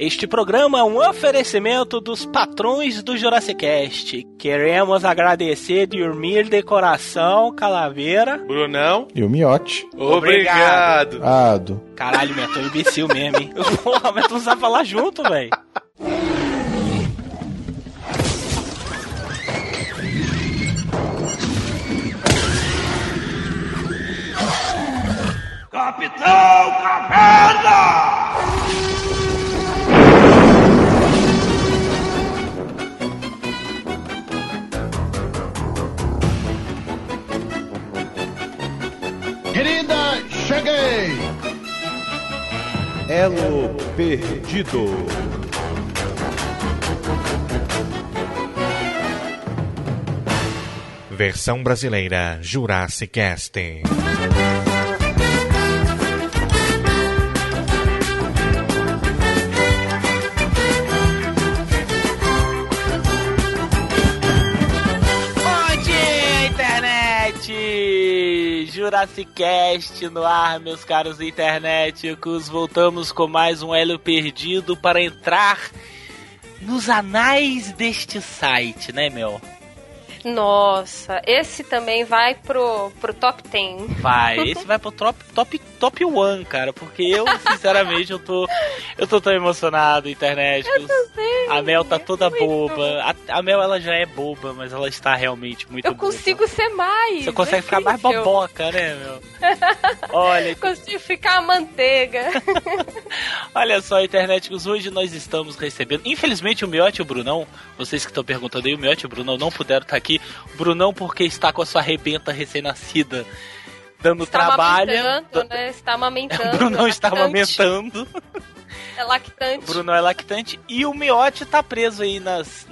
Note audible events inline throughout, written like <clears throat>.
Este programa é um oferecimento dos patrões do Jurassicast. Queremos agradecer dormir de coração, Calaveira. Brunão. E o Miote. Obrigado. Ado. Caralho, Meton, imbecil mesmo, hein? <laughs> Porra, Meton não sabe falar junto, velho. Capitão Caverna! Querida, cheguei! Elo Perdido. Versão brasileira Jurassic Cast. Jurassicast no ar, meus caros internéticos. Voltamos com mais um Hélio Perdido para entrar nos anais deste site, né, meu? Nossa, esse também vai pro, pro top 10. Vai, <laughs> esse vai pro top, top, top one, cara, porque eu, sinceramente, eu tô, eu tô tão emocionado, internet. A Mel tá toda boba. A, a Mel, ela já é boba, mas ela está realmente muito Eu boba. consigo ser mais. Você consegue é ficar mais boboca, né, meu? Olha, <laughs> Consigo ficar manteiga. <laughs> Olha só, internéticos, hoje nós estamos recebendo. Infelizmente, o Miote e o Brunão, vocês que estão perguntando aí, o Miote e o Brunão não puderam estar aqui. Brunão, porque está com a sua rebenta recém-nascida, dando Está trabalho. amamentando, né? Está amamentando. <laughs> O Brunão é está amamentando. É lactante. O Brunão é lactante. E o Miote tá preso aí nas.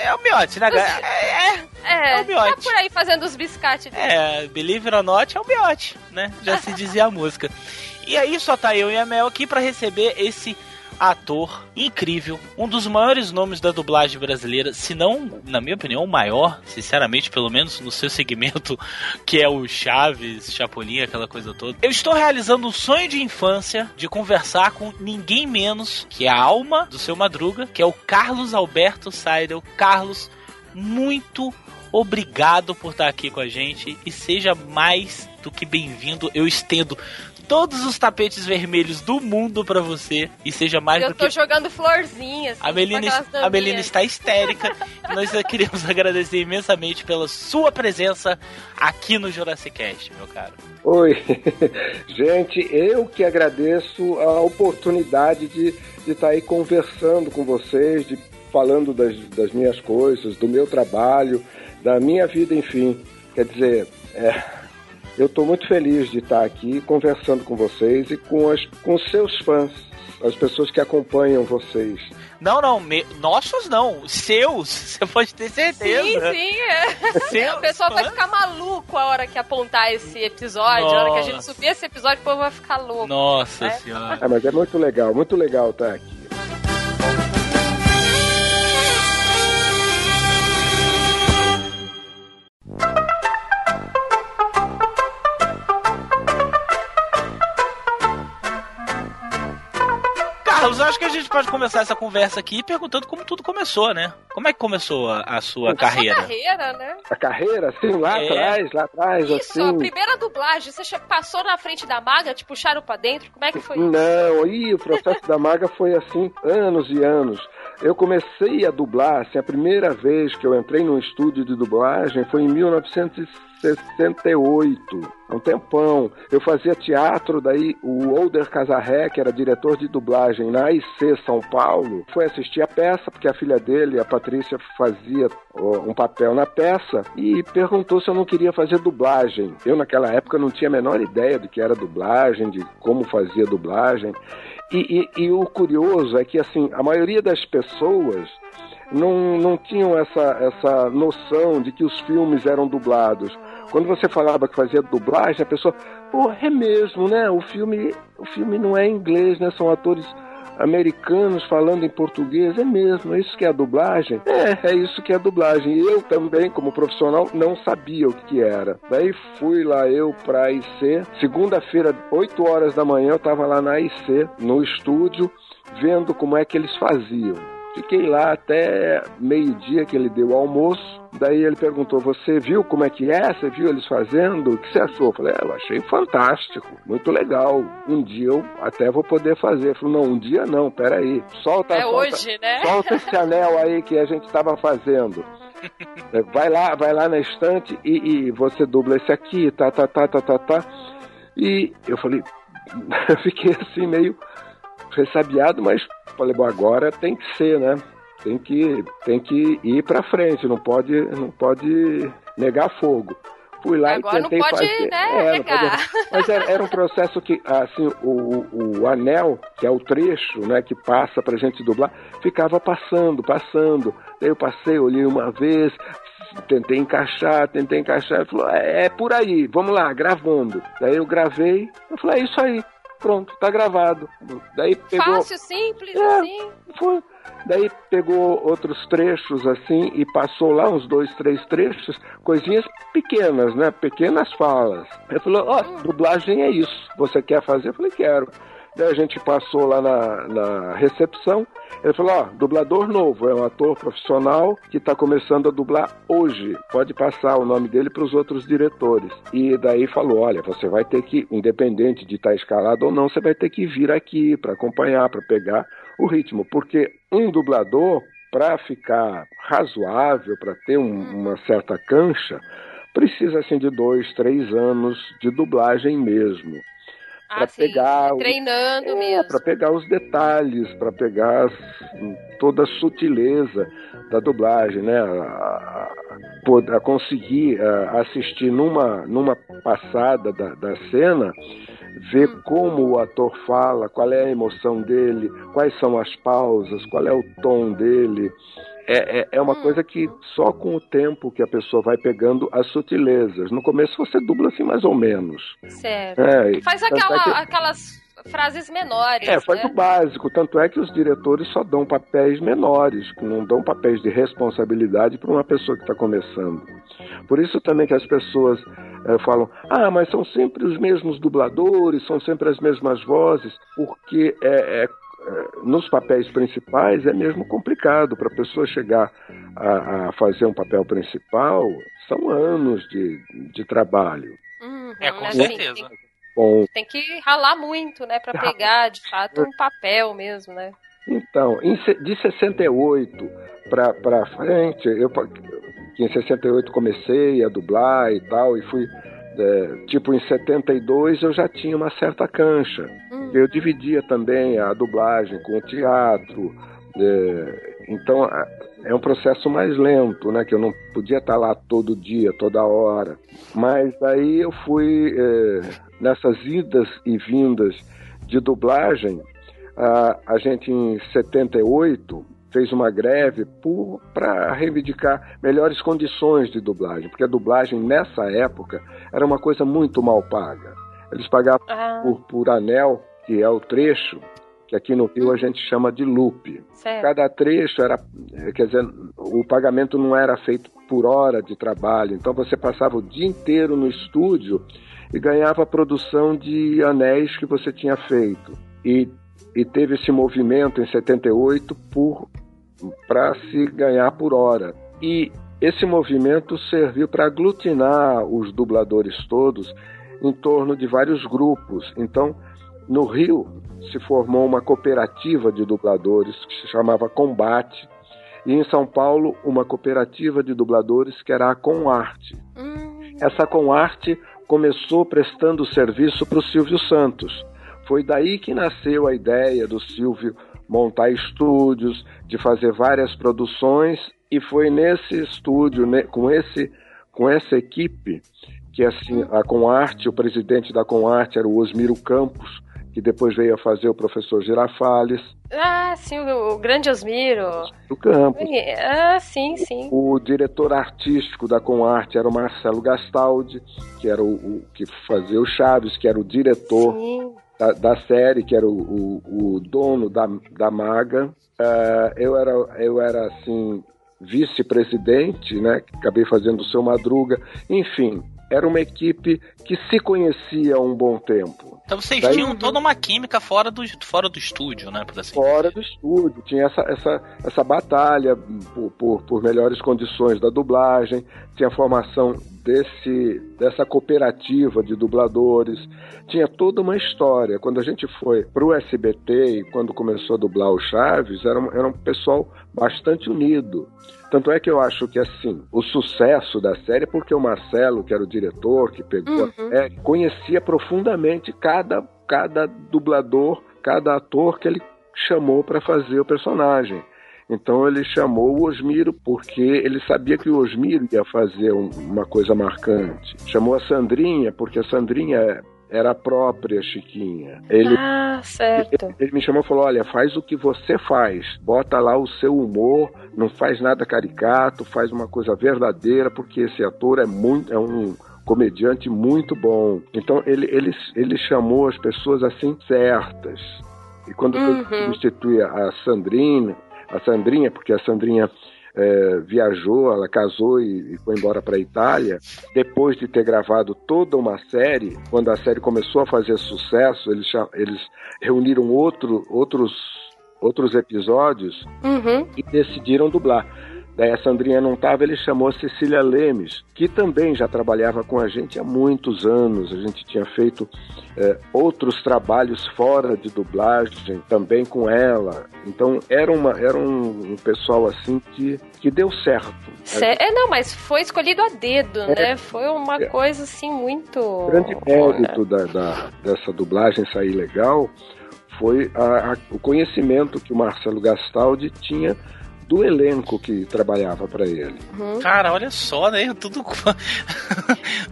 É o Miote, né? galera? É, É, é o miote. tá por aí fazendo os biscates dele. é, Believe it or not, é o Miote, né? Já se <laughs> dizia a música. E aí só tá eu e a Mel aqui pra receber esse ator incrível, um dos maiores nomes da dublagem brasileira, se não, na minha opinião, o maior, sinceramente, pelo menos no seu segmento, <laughs> que é o Chaves, Chapolin, aquela coisa toda. Eu estou realizando um sonho de infância de conversar com ninguém menos que a alma do seu Madruga, que é o Carlos Alberto Seidel. Carlos, muito obrigado por estar aqui com a gente e seja mais do que bem-vindo. Eu estendo todos os tapetes vermelhos do mundo pra você e seja mais Eu do tô que jogando florzinhas. a Melina, a Melina está histérica. e <laughs> nós queríamos agradecer imensamente pela sua presença aqui no Jurassic Cast, meu caro. Oi, <laughs> gente, eu que agradeço a oportunidade de estar aí conversando com vocês, de falando das, das minhas coisas, do meu trabalho, da minha vida, enfim. Quer dizer, é, eu estou muito feliz de estar aqui conversando com vocês e com, as, com os seus fãs, as pessoas que acompanham vocês. Não, não, me- nossos não, seus, <laughs> você pode ter certeza. Sim, sim. É. <laughs> Seus O pessoal vai fãs. ficar maluco a hora que apontar esse episódio, a hora que a gente Nossa. subir esse episódio, o povo vai ficar louco. Nossa É. senhora. Ah, mas é muito legal, muito legal estar aqui. Carlos, eu acho que a gente pode começar essa conversa aqui perguntando como tudo começou, né? Como é que começou a, a sua A carreira? sua carreira, né? A carreira, assim, lá É. atrás, lá atrás, Isso, a assim. primeira dublagem, você passou na frente da maga, te puxaram pra dentro, como é que foi isso? Não, e o processo da maga foi assim, anos e anos. Eu comecei a dublar, assim, a primeira vez que eu entrei num estúdio de dublagem foi em 1968, há um tempão. Eu fazia teatro, daí o Older Casarré, que era diretor de dublagem na AIC São Paulo, foi assistir a peça, porque a filha dele, a Patrícia, fazia um papel na peça e perguntou se eu não queria fazer dublagem. Eu, naquela época, não tinha a menor ideia de que era dublagem, de como fazia dublagem. E, e- e o curioso é que, assim, a maioria das pessoas não, não tinham essa, essa noção de que os filmes eram dublados. Quando você falava que fazia dublagem, a pessoa, pô, é mesmo, né? O filme, o filme não é inglês, né? São atores americanos falando em português. É mesmo, é isso que é a dublagem? É, é isso que é a dublagem. E eu também, como profissional, não sabia o que, era. Daí fui lá eu pra AIC. Segunda-feira, 8 horas da manhã, eu tava lá na AIC, no estúdio vendo como é que eles faziam. Fiquei lá até meio-dia que ele deu o almoço. Daí ele perguntou: Você viu como é que é? Você viu eles fazendo? O que você achou? Eu falei: é, Eu achei fantástico, muito legal. Um dia eu até vou poder fazer. Ele falou: Não, um dia não, peraí. Solta, É solta, hoje, né? solta esse anel aí que a gente estava fazendo. <laughs> É, Vai lá, vai lá na estante e, e você dubla esse aqui, tá, tá, tá, tá, tá, tá. E eu falei, <laughs> eu fiquei assim meio ressabiado, mas falei, bom, agora tem que ser, né? Tem que, tem que ir pra frente, não pode, não pode negar fogo. Fui lá Agora e não tentei pode, fazer. né, É, não negar. Mas era, era um processo que, assim, o, o, o anel, que é o trecho, né, que passa pra gente dublar, ficava passando, passando. Daí eu passei, olhei uma vez, tentei encaixar, tentei encaixar. Ele falou, é, é por aí, vamos lá, gravando. Daí eu gravei, eu falei, é isso aí, pronto, tá gravado. Daí pegou. Fácil, simples, É. assim. Foi. Daí pegou outros trechos assim e passou lá uns dois, três trechos, coisinhas pequenas, né? Pequenas falas. Ele falou: Ó, dublagem é isso. Você quer fazer? Eu falei: Quero. Daí a gente passou lá na, na recepção. Ele falou: Ó, dublador novo, é um ator profissional que está começando a dublar hoje. Pode passar o nome dele para os outros diretores. E daí falou: Olha, você vai ter que, independente de estar escalado ou não, você vai ter que vir aqui para acompanhar, para pegar o ritmo, porque um dublador, para ficar razoável, para ter um- uma certa cancha, precisa assim de dois, três anos de dublagem mesmo. Ah, sim. pegar Treinando É, mesmo. para pegar os detalhes, para pegar toda a sutileza da dublagem, né? A, a- pod- a conseguir a, assistir numa, numa passada da, da cena, ver como o ator fala, qual é a emoção dele, quais são as pausas, qual é o tom dele. É, é, é uma coisa que só com o tempo que a pessoa vai pegando as sutilezas. No começo você dubla assim mais ou menos. Certo. É, Faz tanto é aquela, que- aquelas frases menores, é, faz né? o básico. Tanto é que os diretores só dão papéis menores, não dão papéis de responsabilidade para uma pessoa que está começando. Por isso também que as pessoas eh, falam, ah, mas são sempre os mesmos dubladores, são sempre as mesmas vozes, porque é, é, é, nos papéis principais é mesmo complicado para a pessoa chegar a, a fazer um papel principal, são anos de, de trabalho. Uhum, É, com assim, certeza. Tem, Bom, tem que ralar muito, né? Pra pegar, de fato, um papel mesmo, né? Então, de 68 para pra frente, eu que em 68 comecei a dublar e tal, e fui é, tipo em 72 eu já tinha uma certa cancha. Hum. Eu dividia também a dublagem com o teatro. é, então é um processo mais lento, né? Que eu não podia estar lá todo dia, toda hora. Mas aí eu fui é, nessas idas e vindas de dublagem. A, a gente em 78 fez uma greve para reivindicar melhores condições de dublagem, porque a dublagem nessa época era uma coisa muito mal paga. Eles pagavam Ah, por, por anel, que é o trecho, que aqui no Rio a gente chama de loop. certo. Cada trecho era, eh, quer dizer, o pagamento não era feito por hora de trabalho, então você passava o dia inteiro no estúdio e ganhava a produção de anéis que você tinha feito. E, e teve esse movimento em 78 por para se ganhar por hora. E esse movimento serviu para aglutinar os dubladores todos em torno de vários grupos. Então, no Rio se formou uma cooperativa de dubladores que se chamava Combate, e em São Paulo uma cooperativa de dubladores que era a Comarte. Hum, Essa Comarte começou prestando serviço para o Silvio Santos. Foi daí que nasceu a ideia do Silvio montar estúdios, de fazer várias produções, e foi nesse estúdio, com, esse, com essa equipe, que assim, a Comarte, o presidente da Comarte era o Osmiro Campos, que depois veio a fazer o professor Girafales, Ah, sim, o, o grande Osmiro. do Campos. Ah, sim, sim. O diretor artístico da Comarte era o Marcelo Gastaldi, que era o, o que fazia o Chaves, que era o diretor Sim. Da, da série, que era o, o, o dono da, da Maga. Ah, eu, era, eu era, assim, vice-presidente, né? Acabei fazendo o seu Madruga. Enfim, era uma equipe que se conhecia há um bom tempo. Então vocês Daí- tinham toda uma química fora do, fora do estúdio, né? Assim Fora do estúdio, tinha essa, essa, essa batalha por, por, por melhores condições da dublagem, tinha a formação desse, dessa cooperativa de dubladores, tinha toda uma história. Quando a gente foi pro SBT e quando começou a dublar o Chaves, era um, era um pessoal bastante unido. Tanto é que eu acho que, assim, o sucesso da série é porque o Marcelo, que era o diretor, que pegou a série, conhecia profundamente cada, cada dublador, cada ator que ele chamou para fazer o personagem. Então ele chamou o Osmiro porque ele sabia que o Osmiro ia fazer um- uma coisa marcante. Chamou a Sandrinha porque a Sandrinha era a própria Chiquinha. Ele Ah, certo. ele me chamou e falou: Olha, faz o que você faz, bota lá o seu humor, não faz nada caricato, faz uma coisa verdadeira, porque esse ator é muito, é um comediante muito bom. Então ele, ele, ele chamou as pessoas assim certas. E quando Uhum. substituir a Sandrina, a Sandrinha, porque a Sandrinha eh, viajou, ela casou e, e foi embora para a Itália. Depois de ter gravado toda uma série, quando a série começou a fazer sucesso, eles, eles reuniram outro, outros, outros episódios Uhum. e decidiram dublar. Daí a Sandrinha não estava, ele chamou a Cecília Lemes, que também já trabalhava com a gente há muitos anos. A gente tinha feito eh, outros trabalhos fora de dublagem, também com ela. Então era, uma, era um, um pessoal assim que, que deu certo. Cé- É, não, mas foi escolhido a dedo, É. né? Foi uma É. coisa assim muito. O grande mérito da, da- dessa dublagem sair legal foi a- a- o conhecimento que o Marcelo Gastaldi tinha do elenco que trabalhava para ele. Uhum. Cara, olha só, né? Tudo.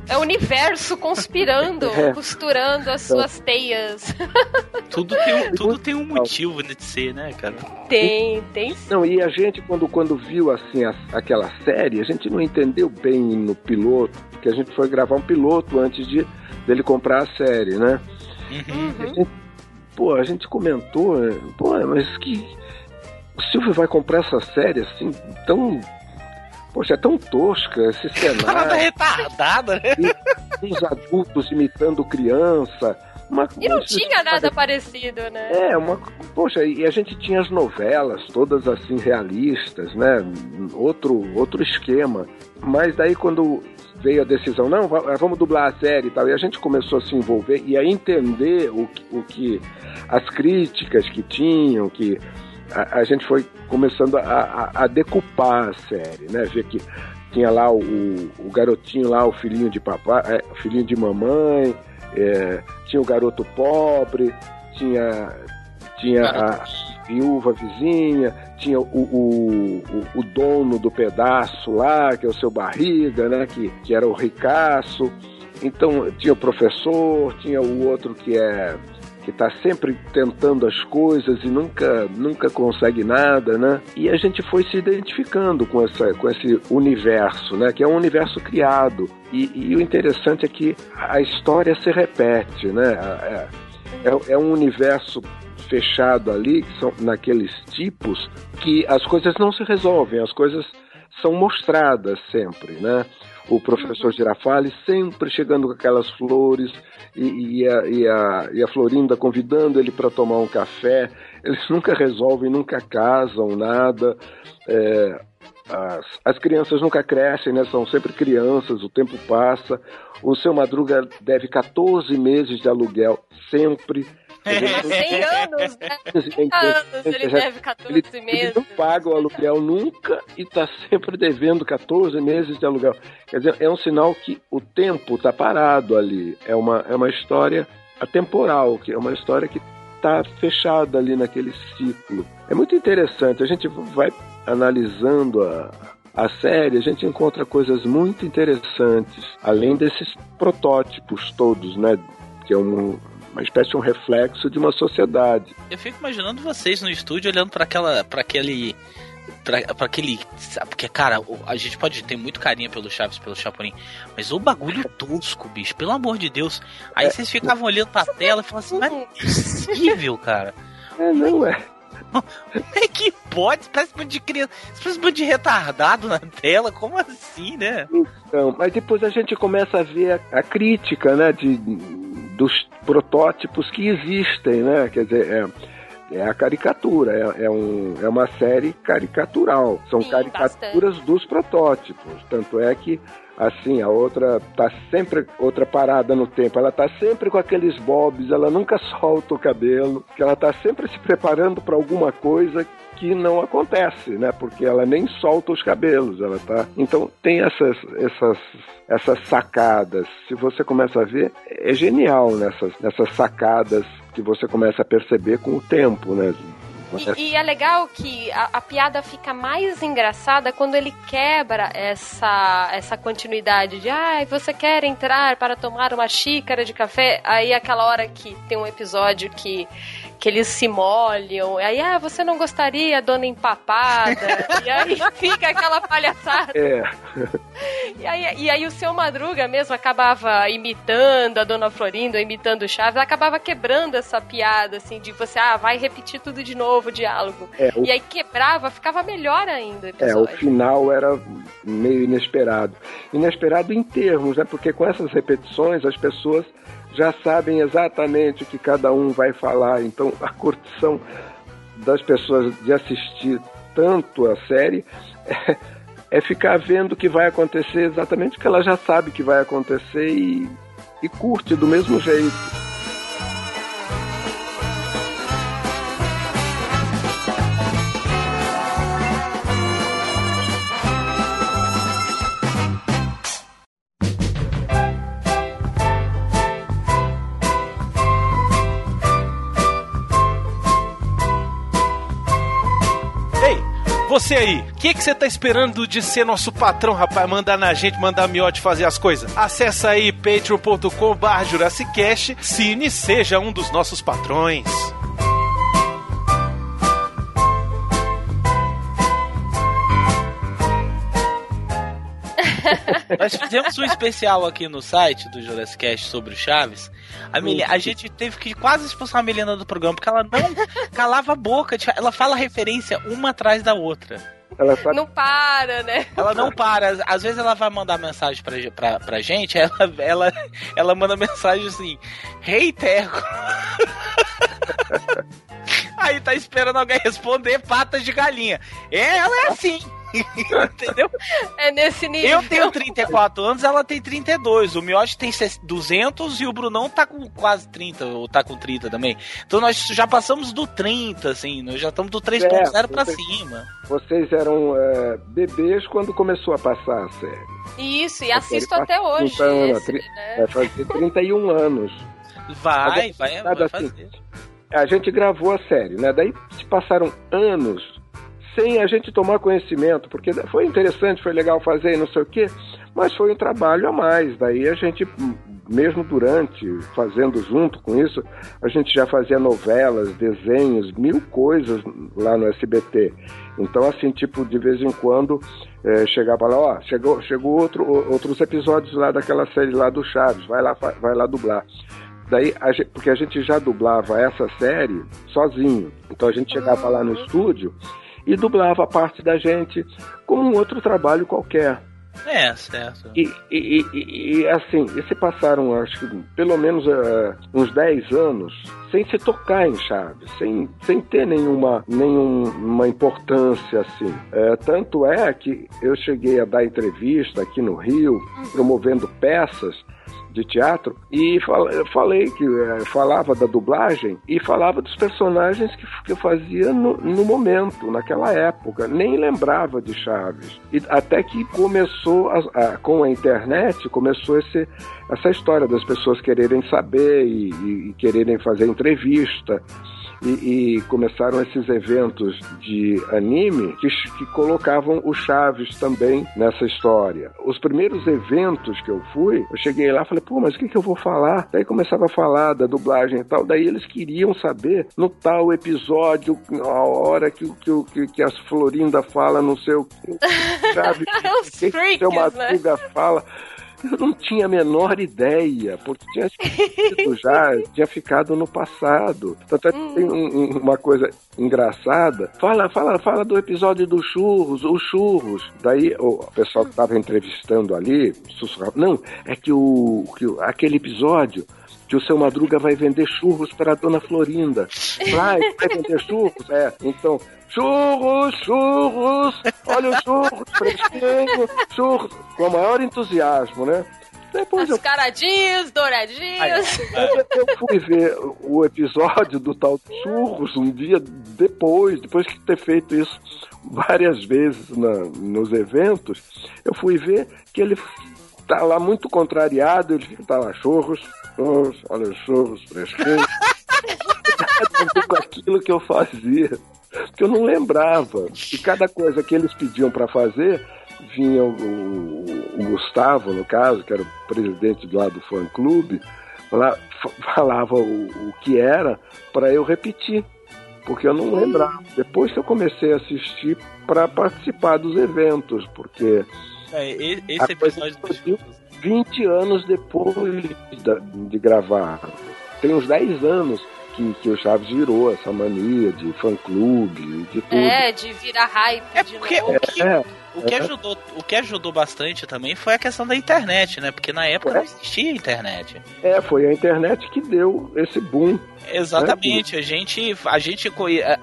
É o universo conspirando, <laughs> É. costurando as suas teias. <laughs> tudo, tem um, tudo tem um motivo de ser, né, cara? Tem, tem sim. Não, e a gente, quando, quando viu assim a- aquela série, a gente não entendeu bem no piloto, porque a gente foi gravar um piloto antes de dele comprar a série, né? Uhum. A gente- pô, a gente comentou, né? pô, mas que. O Silvio vai comprar essa série assim, tão. Poxa, é tão tosca esse Parada <laughs> cenário, retardada, né? uns adultos imitando criança. Uma, E não tinha nada parecido, né? É, uma. Poxa, e a gente tinha as novelas, todas assim, realistas, né? Outro, outro esquema. Mas daí quando veio a decisão, não, va- vamos dublar a série e tal, e a gente começou a se envolver e a entender o, que- o que. as críticas que tinham, que. A, a gente foi começando a, a- a decupar a série, né? Ver que tinha lá o, o garotinho lá, o filhinho de papai, é, filhinho de mamãe, é, tinha o garoto pobre, tinha, tinha a viúva vizinha, tinha o, o, o, o dono do pedaço lá, que é o seu barriga, né? Que, que era o ricaço. Então tinha o professor, tinha o outro que é que está sempre tentando as coisas e nunca nunca consegue nada, né? E a gente foi se identificando com essa com esse universo, né? Que é um universo criado e, e o interessante é que a história se repete, né? É, é, é um universo fechado ali, que são naqueles tipos que as coisas não se resolvem, as coisas são mostradas sempre, né? O professor Girafales sempre chegando com aquelas flores e, e, a, e, a, e a Florinda convidando ele para tomar um café. Eles nunca resolvem, nunca casam, nada. É, as, as crianças nunca crescem, né? São sempre crianças, o tempo passa. O seu Madruga deve 14 meses de aluguel, sempre. Há 100 anos, né? <laughs> 100 anos ele deve 14 Ele, ele meses. não paga o aluguel nunca e está sempre devendo 14 meses de aluguel. Quer dizer, é um sinal que o tempo está parado ali. É uma, é uma história atemporal, que é uma história que está fechada ali naquele ciclo. É muito interessante. A gente vai analisando a, a série, a gente encontra coisas muito interessantes, além desses protótipos todos, né? Que é um, uma espécie de um reflexo de uma sociedade. Eu fico imaginando vocês no estúdio olhando para aquela, para aquele, para aquele? Porque cara, a gente pode ter muito carinho pelo Chaves, pelo Chapolin, mas o bagulho tosco, bicho, pelo amor de Deus. Aí É. vocês ficavam olhando pra tela e falavam assim, não é possível, cara. É, não é. É que pode? Parece um monte de criança. Parece um monte de retardado na tela. Como assim, né? Então, mas depois a gente começa a ver a, a crítica, né, de, dos protótipos que existem, né? Quer dizer, é, é a caricatura, é, é, um, é uma série caricatural. São Sim, caricaturas dos protótipos. Tanto é que assim, a outra tá sempre outra parada no tempo, ela tá sempre com aqueles bobs, ela nunca <laughs> solta o cabelo, que ela tá sempre se preparando para alguma coisa que não acontece, né? Porque ela nem solta os cabelos, ela tá. Então tem essas essas essas sacadas. Se você começa a ver, é genial nessas nessas sacadas que você começa a perceber com o tempo, né? E, e é legal que a, a piada fica mais engraçada quando ele quebra essa, essa continuidade de ai, você quer entrar para tomar uma xícara de café? Aí aquela hora que tem um episódio que que eles se molham. Aí, ah, você não gostaria, dona empapada? <laughs> e aí fica aquela palhaçada. É. E aí, e aí o seu Madruga mesmo acabava imitando a dona Florinda, imitando o Chaves, acabava quebrando essa piada, assim, de você, ah, vai repetir tudo de novo o diálogo. É, o- E aí quebrava, ficava melhor ainda o É, o episódio. final era meio inesperado. Inesperado em termos, né? Porque com essas repetições as pessoas já sabem exatamente o que cada um vai falar. Então a curtição das pessoas de assistir tanto a série é, é ficar vendo o que vai acontecer exatamente o que ela já sabe que vai acontecer e, e curte do mesmo jeito. Você aí, o que que você tá esperando de ser nosso patrão, rapaz? Mandar na gente, mandar miote fazer as coisas? Acesse aí patreon.com barra Jurassicast, Cine seja um dos nossos patrões. Nós fizemos um especial aqui no site do Jurassic Cast sobre o Chaves. A, Meli- a gente teve que quase expulsar a Melina do programa, porque ela não calava a boca. tipo, Ela fala referência uma atrás da outra. Ela tá Não para, né? Ela não para. Às- vezes ela vai mandar mensagem pra, pra, pra gente, ela, ela, ela manda mensagem assim: Rei Teco. <laughs> Aí tá esperando alguém responder patas de galinha. É, ela é assim. <laughs> Entendeu? É nesse nível. Eu tenho 34 anos, ela tem 32. O Miotti tem 200 e o Brunão tá com quase 30, ou tá com 30 também. Então nós já passamos do 30, assim, nós já estamos do 3.0 pra você- cima. Vocês eram é, bebês quando começou a passar a série. Isso, e assisto até hoje. 30 anos, esse, né? Vai fazer 31 anos. Vai, vai, Nada vai assim. fazer. A gente gravou a série, né? Daí se passaram anos sem a gente tomar conhecimento, porque foi interessante, foi legal fazer e não sei o quê, mas foi um trabalho a mais. Daí a gente, mesmo durante, fazendo junto com isso, a gente já fazia novelas, desenhos, mil coisas lá no SBT. Então, assim, tipo, de vez em quando eh, chegava lá, ó, chegou, chegou outro, outros episódios lá daquela série lá do Chaves, vai lá, vai lá dublar. Daí, a gente- porque a gente já dublava essa série sozinho. Então a gente chegava lá no estúdio e dublava a parte da gente como um outro trabalho qualquer. É, certo. E, e- e- e, assim, e se passaram, acho que pelo menos eh, uns 10 anos sem se tocar em Chaves, sem, sem ter nenhuma, nenhuma importância assim. Eh, tanto é que eu cheguei a dar entrevista aqui no Rio, promovendo peças de teatro e fal- eu falei que eh, falava da dublagem e falava dos personagens que, que eu fazia no, no momento, naquela época. Nem lembrava de Chaves. E até que começou, a- a- com a internet, começou esse, essa história das pessoas quererem saber e, e- e quererem fazer entrevista. E, e começaram esses eventos de anime que, que colocavam o Chaves também nessa história. Os primeiros eventos que eu fui, eu cheguei lá e falei, pô, mas o que, que eu vou falar? Daí começava a falar da dublagem e tal, daí eles queriam saber no tal episódio, a hora que, que, que, que a Florinda fala, não sei o que, <laughs> Os o que, que o seu freaks, né? Madruga fala. Eu não tinha a menor ideia, porque tinha esquecido já, <laughs> tinha ficado no passado. Tanto é que tem um- um- uma coisa engraçada. Fala, fala, fala do episódio dos churros, os churros. Daí o pessoal que estava entrevistando ali, sussurrava. Não, é que, o, que aquele episódio que o seu Madruga vai vender churros para a dona Florinda. Vai, <laughs> vai vender churros? É, então, churros, churros, olha os churros, fresquinho, churros, com o maior entusiasmo, né? Depois eu, Mascaradinhos, douradinhos. eu fui ver o episódio do tal churros um dia depois, depois de ter feito isso várias vezes na- nos eventos, eu fui ver que ele tá lá muito contrariado, ele fica tá lá, churros, churros, olha os churros, fresquinhos. com <laughs> aquilo que eu fazia, que eu não lembrava. E cada coisa que eles pediam para fazer, vinha o, o- Gustavo, no caso, que era o presidente lá do fã-clube, lá, fa- falava o, o que era para eu repetir, porque eu não lembrava. Depois que eu comecei a assistir para participar dos eventos, porque É, esse coisa episódio churros 20 anos depois da- de gravar. Tem uns 10 anos que, que o Chaves virou essa mania de fã-clube, de tudo. É, de virar hype É de porque novo. o que, É, o, que ajudou, o que ajudou bastante também foi a questão da internet, né? Porque na época É. não existia internet. é, foi a internet que deu esse boom. Exatamente, a gente, a gente,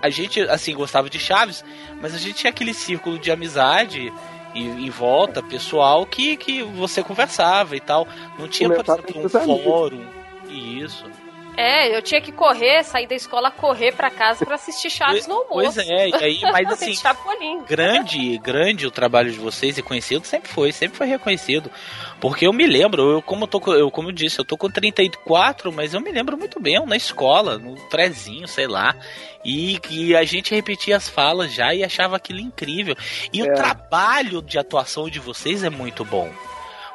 a gente, assim, gostava de Chaves, mas a gente tinha aquele círculo de amizade e, em volta, pessoal, que, que você conversava e tal. Não tinha, por exemplo, um amigos. fórum. Isso. É, eu tinha que correr, sair da escola, correr pra casa pra assistir Chaves no almoço. Pois é, e aí, mas <laughs> assim, Chapolin. grande, grande o trabalho de vocês e conhecido sempre foi, sempre foi reconhecido. Porque eu me lembro, eu como, tô, com- eu, como eu disse, eu tô com 34, mas eu me lembro muito bem, eu na escola, no prezinho, sei lá. E que a gente repetia as falas já e achava aquilo incrível. E o É. trabalho de atuação de vocês é muito bom.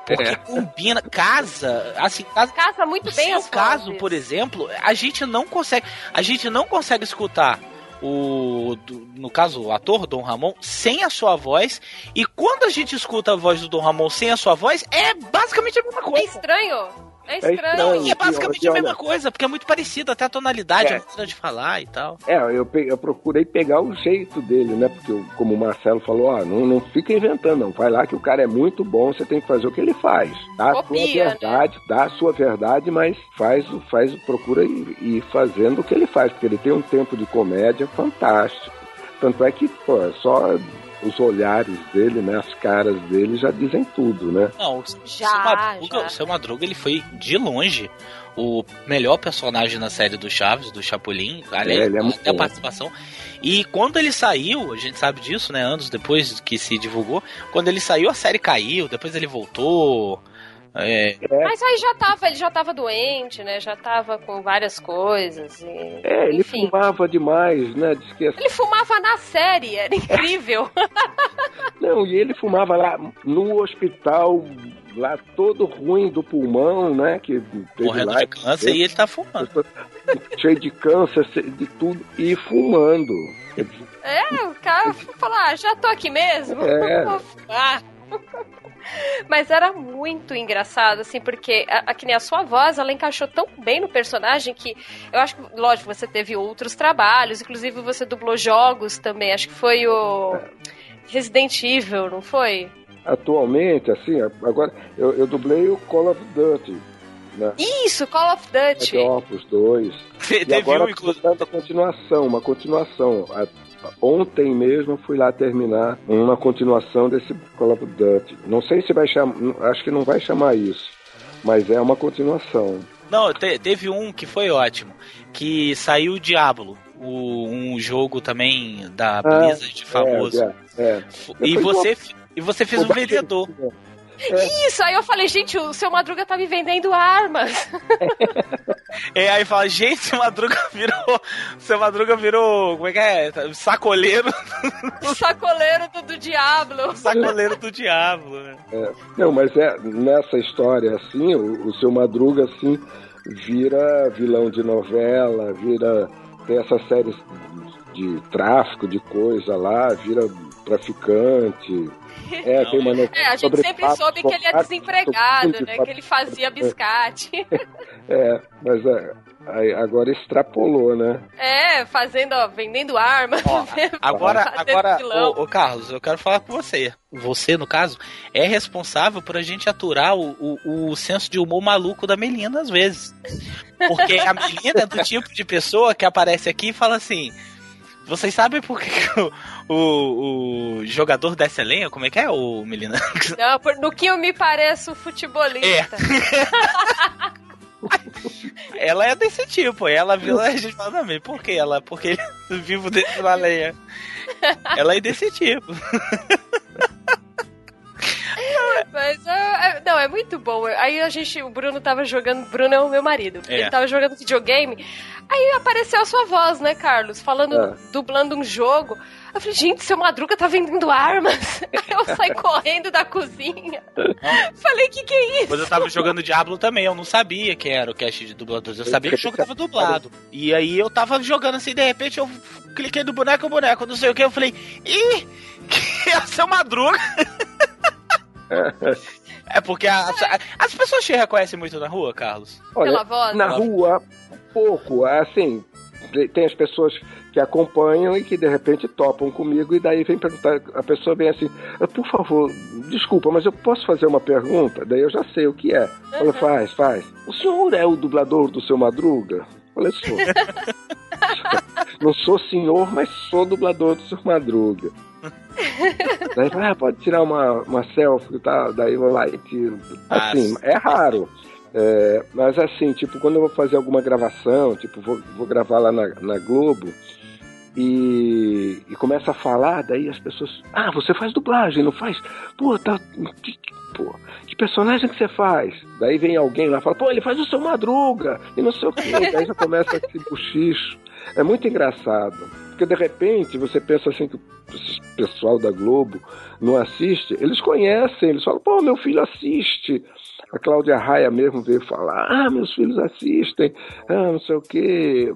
Porque É. combina, casa, assim, casa Casa muito no bem seu as caso, vozes. por exemplo, a gente não consegue, a gente não consegue escutar o, do- no caso, o ator Dom Ramon sem a sua voz. E quando a gente escuta a voz do Dom Ramon sem a sua voz, é basicamente a mesma É coisa. estranho. É estranho. estranho. E é basicamente a mesma coisa, porque é muito parecido, até a tonalidade, É. a maneira de falar e tal. É, eu, eu procurei pegar o jeito dele, né? Porque, eu- como o Marcelo falou, ó, não, não fica inventando, não. Vai lá que o cara é muito bom, você tem que fazer o que ele faz. Dá a sua né? verdade, dá a sua verdade, mas faz, o- faz, o- procura ir, ir fazendo o que ele faz, porque ele tem um tempo de comédia fantástico. Tanto é que, pô, é só os olhares dele, né? As caras dele já dizem tudo, né? Não, o Já, seu Madruga, já. o seu Madruga, ele foi de longe o melhor personagem na série do Chaves, do Chapolin, aliás, É, ele é até a bom. participação. E quando ele saiu, a gente sabe disso, né? Anos depois que se divulgou, quando ele saiu, a série caiu, depois ele voltou. É, Mas aí já tava, ele já tava doente, né? Já tava com várias coisas. e- É, ele Enfim. fumava demais, né? Diz que Ele fumava na série, era incrível. <laughs> Não, e ele fumava lá no hospital, lá todo ruim do pulmão, né? Que teve morrendo lá, de câncer e ele tá fumando. cheio de câncer, de tudo, e fumando. É, o cara falou, ah, já tô aqui mesmo. É. Vou <laughs> fumar. <laughs> Mas era muito engraçado, assim, porque a, a, que nem a sua voz, ela encaixou tão bem no personagem que eu acho que, lógico, você teve outros trabalhos, inclusive você dublou jogos também, acho que foi o Resident Evil, não foi? Atualmente, assim, agora eu, eu dublei o Call of Duty, né? Isso, Call of Duty. Até Opus 2. Te- E Teve agora um, tô inclusive. botando a continuação, uma continuação. Ontem mesmo fui lá terminar uma continuação desse Call of Duty. Não sei se vai chamar, acho que não vai chamar isso, mas é uma continuação. Não, te- teve um que foi ótimo. Que saiu o Diablo. O, um jogo também da Blizzard famoso. É, é, E Foi você, e você fez um Bobagem. Vendedor. Isso, aí eu falei, gente, o seu Madruga tá me vendendo armas. <laughs> É, aí fala, gente, seu Madruga virou. Seu Madruga virou. Como é que é? Sacoleiro. o sacoleiro do, do Diablo. Sacoleiro do diabo, né? Não, mas é nessa história assim, o, o seu Madruga assim vira vilão de novela, vira tem essas séries de tráfico de coisa lá, vira traficante. É, tem uma É, a gente sempre soube que ele é desempregado, né? Que ele fazia biscate. <laughs> É, mas é, aí agora extrapolou, né? É, fazendo, ó, vendendo arma. Ó, agora, <laughs> Fazendo agora <laughs> ô, ô, Carlos, eu quero falar com você. Você, no caso, é responsável por a gente aturar o, o, o senso de humor maluco da Melina às vezes. Porque a Melina é do tipo de pessoa que aparece aqui e fala assim. Vocês sabem por que que o, o, o jogador dessa lenha, como é que é, o Melina? <laughs> Não, por- no que eu me pareço futebolista. <laughs> Ela é desse tipo, ela viu a gente fala também. Por que ela? Porque ele <laughs> vivo dentro da lenha. Ela é desse tipo. Mas, é, é- não, é muito bom. Aí a gente, o Bruno tava jogando, Bruno é o meu marido. É. Ele tava jogando videogame. Aí apareceu a sua voz, né, Carlos? Falando, É. dublando um jogo. Eu falei, gente, seu Madruga tá vendendo armas. <laughs> Eu saí correndo da cozinha. Falei, que que é isso? Quando eu tava jogando Diablo também, eu não sabia que era o cast de dubladores. Eu sabia que o jogo tava dublado. E aí eu tava jogando assim, de repente eu cliquei no boneco, boneco, não sei o que, eu falei, ih, <laughs> que é o seu Madruga. <laughs> É porque a- a- as pessoas te reconhecem muito na rua, Carlos. Olha, Pela voz? na rua, pouco, assim, tem as pessoas que acompanham e que de repente topam comigo e daí vem perguntar, a pessoa vem assim, "Ah, por favor, desculpa, mas eu posso fazer uma pergunta? Daí eu já sei o que é. Fala, faz, faz. O senhor é o dublador do seu Madruga? Eu Falei, sou. <laughs> Não sou senhor, mas sou dublador do seu Madruga. Daí fala, ah, pode tirar uma, uma selfie e tal, daí eu vou lá e tiro. Assim, é raro. É, mas assim, tipo, quando eu vou fazer alguma gravação, tipo, vou, vou gravar lá na, na Globo e, e começa a falar, daí as pessoas. Ah, você faz dublagem, não faz? Pô, tá. Que, que- pô, que personagem que você faz? Daí vem alguém lá e fala, pô, ele faz o seu madruga, e não sei o quê. Daí já começa esse buchicho. É muito engraçado. Porque de repente você pensa assim que o pessoal da Globo não assiste, eles conhecem, eles falam, pô, meu filho assiste. A Cláudia Raia mesmo veio falar, ah, meus filhos assistem, ah, não sei o quê.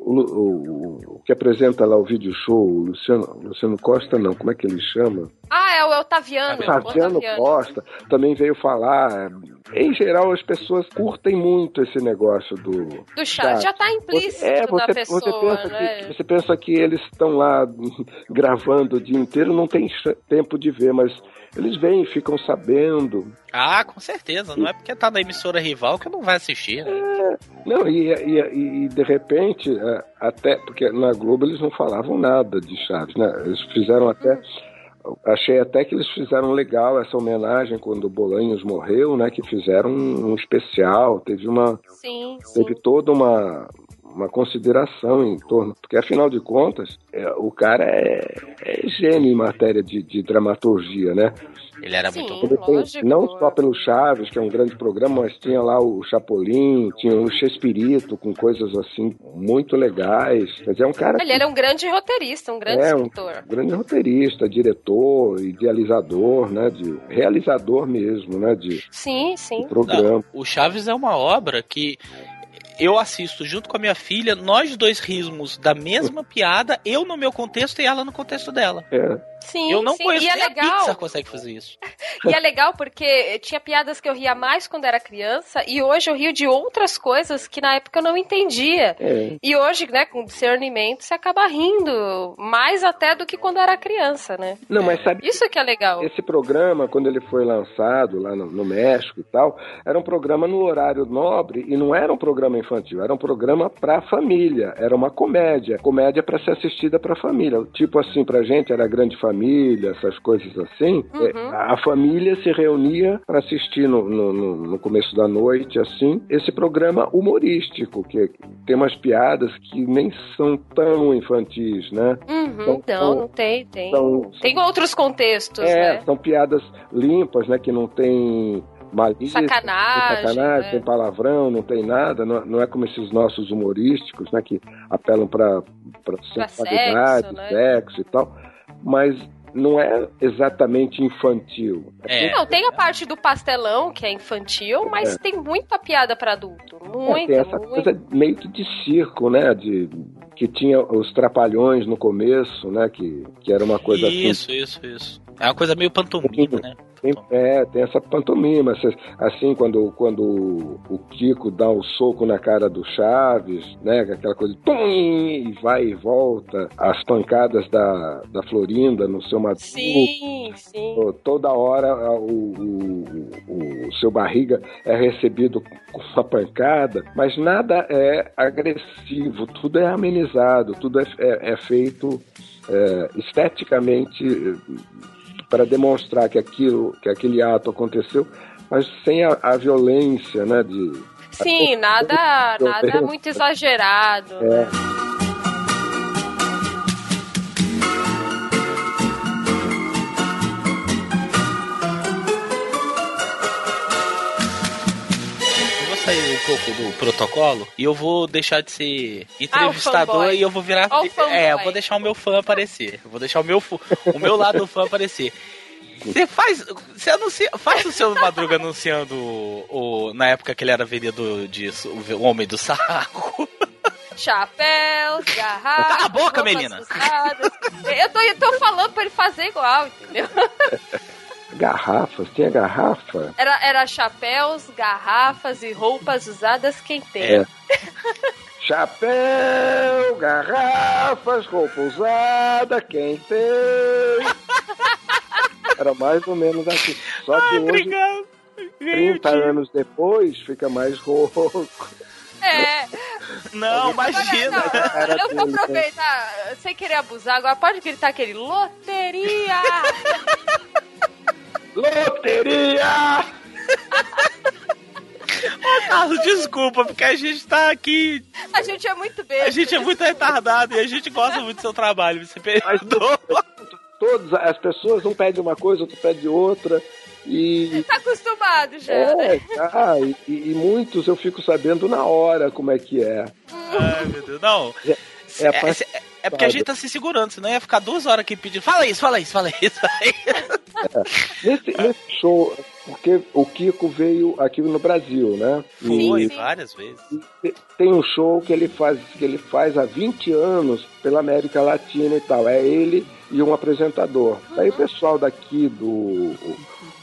O, o- o que apresenta lá o vídeo show, o Luciano, Luciano Costa, não, como é que ele chama? Ah, o Otaviano. Fabiano Otaviano. Costa também veio falar. Em geral, as pessoas curtem muito esse negócio do. Do chat. Já tá implícito é, na você, pessoa, você, pensa né? que, você pensa que eles estão lá <laughs> gravando o dia inteiro, não tem tempo de ver, mas eles vêm, ficam sabendo. Ah, com certeza. Não é porque tá na emissora rival que não vai assistir, né? Não, e, e- e, de repente, é, até porque na Globo eles não falavam nada de Chaves, né? Eles fizeram até. Achei até que eles fizeram legal essa homenagem quando o Bolanhos morreu, né? Que fizeram um, um especial, teve uma. Sim, sim. teve toda uma, uma consideração em torno. Porque afinal de contas, é, o cara é, é gênio em matéria de, de dramaturgia, né? Ele era Sim. muito. Lógico. não só pelo Chaves, que é um grande programa, mas tinha lá o Chapolin, tinha o Chespirito, com coisas assim muito legais. Quer dizer, é um cara Ele era um grande roteirista, um grande É, um- escritor. grande roteirista, diretor, idealizador, né? De realizador mesmo, né? De, Sim, sim. de programa. Não, o Chaves é uma obra que eu assisto junto com a minha filha, nós dois rimos da mesma piada, eu no meu contexto e ela no contexto dela. É. Sim, eu não sim. conheço E é nem a legal. Pixar consegue fazer isso. <laughs> E é legal porque tinha piadas que eu ria mais quando era criança e hoje eu rio de outras coisas que na época eu não entendia. É. E hoje, né, com discernimento, você acaba rindo mais até do que quando era criança, né? Não, mas sabe Isso que é legal. Esse programa, quando ele foi lançado lá no, no México e tal, era um programa no horário nobre e não era um programa infantil, era um programa pra família, era uma comédia, comédia pra ser assistida pra família. Tipo assim, pra gente era grande família, essas coisas assim. Uhum. É, a família se reunia pra assistir no, no, no- começo da noite, assim, esse programa humorístico, que tem umas piadas que nem são tão infantis, né? Uhum, Então, não, não tem, tem. São, Tem outros contextos, é, né? são piadas limpas, né? Que não tem malícia, Sacanagem, sacanagem, né? tem palavrão, não tem nada. Não, não é como esses nossos humorísticos, né? Que apelam para sexualidade, sexo, né? sexo e tal. Mas não é exatamente infantil. É. Não, tem a parte do pastelão, que é infantil, mas tem muita piada pra adulto. É, Muita, tem essa muita. coisa meio que de circo, né? De, que tinha os trapalhões no começo, né? Que, que era uma coisa assim. Isso, isso, isso. É uma coisa meio pantomima, né? Tem, é, tem essa pantomima. Assim, quando, quando o Kiko dá o soco na cara do Chaves, né? Aquela coisa, tum, e vai e volta. As pancadas da, da Florinda no seu Madruga. Sim, sim. Toda hora o, o, o- o seu barriga é recebido com uma pancada, mas nada é agressivo, tudo é amenizado, tudo é, é- é feito é, esteticamente para demonstrar que aquilo, que aquele ato aconteceu, mas sem a, a violência, né? De, Sim, nada, <laughs> nada muito exagerado. né? Pouco do protocolo e eu vou deixar de ser entrevistador fanboy. e eu vou virar. É, eu vou deixar o meu fã aparecer. Eu vou deixar o meu, o meu lado do fã aparecer. Você faz. Você anuncia. Faz o seu Madruga anunciando o, o- Na época que ele era vendedor disso, o Homem do Saco. Chapéus, garrafas. Cala a boca, menina. usadas. Eu tô, eu tô falando pra ele fazer igual, entendeu? <laughs> garrafas, tinha garrafa. Era, era chapéus, garrafas e roupas usadas quem tem. É. <laughs> Chapéu, garrafas, roupa usada, quem tem? Era mais ou menos assim. Só que hoje, Obrigado. 30 anos depois, fica mais rouco. É. Não, imagina. Cara Eu vou dele, né? aproveitar, sem querer abusar, agora pode gritar aquele loteria! <laughs> Loteria! Carlos, desculpa, porque a gente tá aqui. A gente é muito bem. A gente é muito retardado e a gente gosta muito do seu trabalho. Você perdoa. todas as pessoas, um pede uma coisa, outro pede outra. E, Tá acostumado já, né? é, ah, e, e muitos eu fico sabendo na hora como é que é. Ai, meu Deus. Não. É, É, é- é porque a gente tá se segurando, senão ia ficar duas horas aqui pedindo. Fala isso, fala isso, fala isso. fala isso. <laughs> Nesse, nesse show, porque o Kiko veio aqui no Brasil, né? Foi E várias vezes. tem um show que ele faz que ele faz há 20 anos pela América Latina e tal. É ele e um apresentador. Aí o pessoal daqui do o,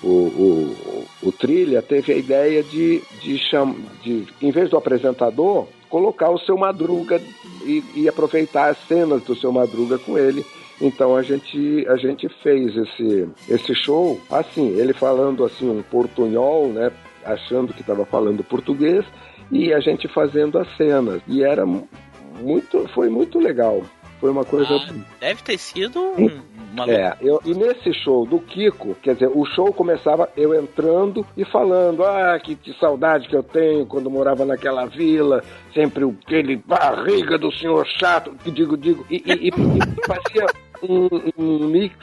o, o, o Trilha teve a ideia de, de, cham, de, em vez do apresentador, colocar o seu Madruga e, e aproveitar as cenas do seu Madruga com ele. Então a gente, a gente fez esse, esse show assim, ele falando assim um portunhol, né? Achando que estava falando português e a gente fazendo as cenas. E era mu- muito, foi muito legal. Foi uma coisa. Ah, deve ter sido um- uma É, eu, e nesse show do Kiko, quer dizer, o show começava eu entrando e falando, ah, que, que saudade que eu tenho quando morava naquela vila, sempre o- aquele barriga do senhor chato, que digo, digo, e, e- e- e <laughs> fazia um, um mix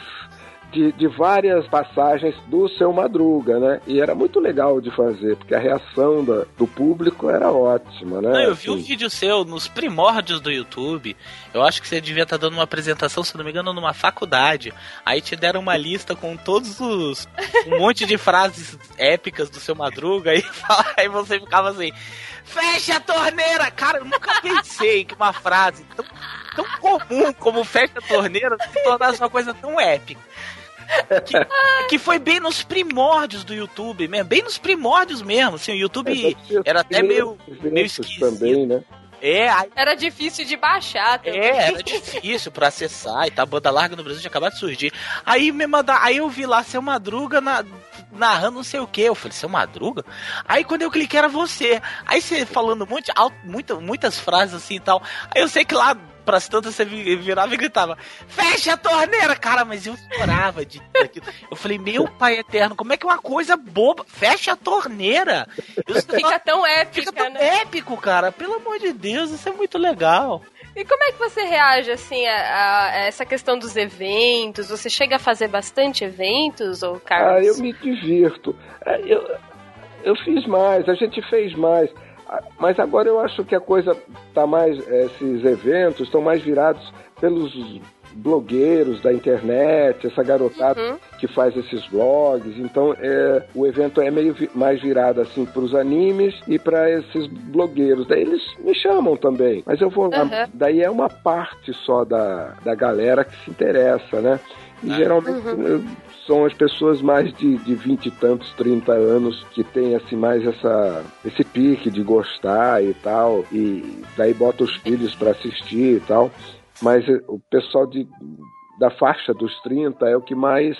de, de várias passagens do seu Madruga, né? E era muito legal de fazer, porque a reação da- do público era ótima, né? Não, eu vi um Assim, vídeo seu nos primórdios do YouTube. Eu acho que você devia estar dando uma apresentação, se não me engano, numa faculdade. Aí te deram uma lista com todos os. um monte de frases épicas do seu Madruga. Aí, <laughs> fala- aí você ficava assim: Fecha a torneira! Cara, eu nunca pensei que uma frase tão, tão comum como fecha a torneira se tornasse uma coisa tão épica. <laughs> Que, que foi bem nos primórdios do YouTube mesmo, bem nos primórdios mesmo. Assim, o YouTube era até meio, meio esquisito. também, né? É, aí- Era difícil de baixar também. é, era difícil pra acessar e tá. A banda larga no Brasil tinha acabado de surgir. Aí me mandar, aí eu vi lá seu Madruga na- narrando não sei o que. Eu falei, seu Madruga? Aí quando eu cliquei era você. Aí você falando um monte, al- muita, muitas frases assim e tal. Aí eu sei que lá pras tantas você vi- virava e gritava: Fecha a torneira! Cara, mas eu chorava de daquilo. Eu falei, meu pai eterno, como é que é uma coisa boba? Fecha a torneira! Eu, Fica tão épica, fica tão né? épico, cara. Pelo amor de Deus, isso é muito legal. E como é que você reage, assim, a, a- essa questão dos eventos? Você chega a fazer bastante eventos, ou Ah, Carlos? eu me divirto. É, Eu, eu fiz mais, a gente fez mais. Mas agora eu acho que a coisa tá mais. Esses eventos estão mais virados pelos blogueiros da internet, essa garotada Uhum. que faz esses blogs. Então, é, o evento é meio vi- mais virado assim para os animes e para esses blogueiros. Daí eles me chamam também, mas eu vou lá. Uhum. Daí é uma parte só da, da galera que se interessa, né? Geralmente Uhum. são as pessoas mais de, de 20 e tantos, 30 anos que tem assim mais essa esse pique de gostar e tal e daí bota os filhos para assistir e tal. Mas eh, o pessoal de, da faixa dos 30 é o que mais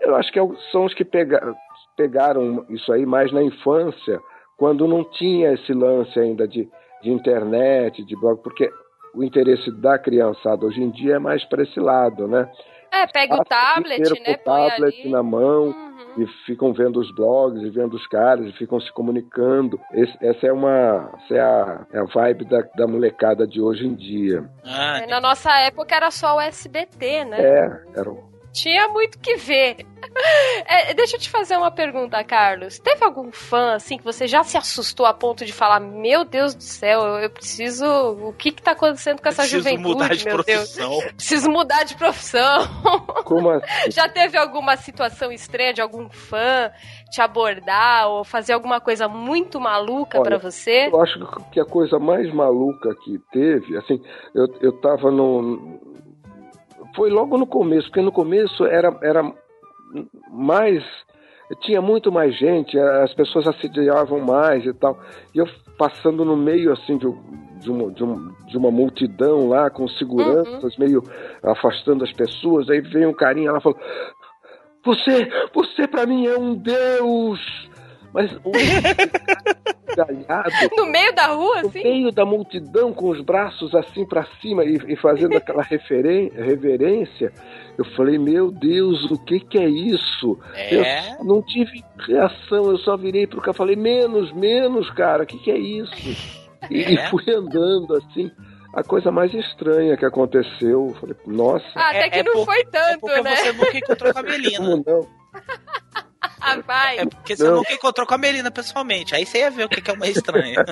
eu acho que é são os que pega, pegaram isso aí mais na infância, quando não tinha esse lance ainda de, de internet, de blog, porque o interesse da criançada hoje em dia é mais para esse lado, né? É, pega o tablet, né? com o tablet ali. na mão Uhum. e ficam vendo os blogs e vendo os caras e ficam se comunicando. Esse- essa é uma essa é a, é a vibe da, da molecada de hoje em dia. Ah, É, Na nossa época era só o SBT, né? É, era um- Tinha muito que ver. <laughs> É, deixa eu te fazer uma pergunta, Carlos. Teve algum fã, assim, que você já se assustou a ponto de falar: Meu Deus do céu, eu, eu preciso. O que que tá acontecendo com essa preciso juventude, mudar de meu Deus? profissão. <laughs> Preciso mudar de profissão. <laughs> como assim? Já teve alguma situação estranha de algum fã te abordar ou fazer alguma coisa muito maluca pra você? Eu acho que a coisa mais maluca que teve, assim, eu, eu tava no. Foi logo no começo, porque no começo era, era mais. Tinha muito mais gente, as pessoas assediavam mais e tal. E eu passando no meio, assim, de, de, uma, de, de uma multidão lá, com seguranças, meio afastando as pessoas. Aí veio um carinha lá e falou: Você, você pra mim é um deus! Mas o <laughs> galhado No meio da rua, no assim? meio da multidão com os braços assim pra cima e, e fazendo aquela <laughs> reverência, eu falei, meu Deus, o que que é isso? É. Eu não tive reação, eu só virei pro cara e falei, menos, menos, cara, o que que é isso? E, e É. fui andando assim. A coisa mais estranha que aconteceu, eu falei, nossa, Ah, Até É- que é não por- foi É tanto, porque né? você nunca encontrou com a <laughs> Melina. como não? Ah, vai. É porque você Não. nunca encontrou com a Melina pessoalmente. Aí você ia ver o que é uma estranha.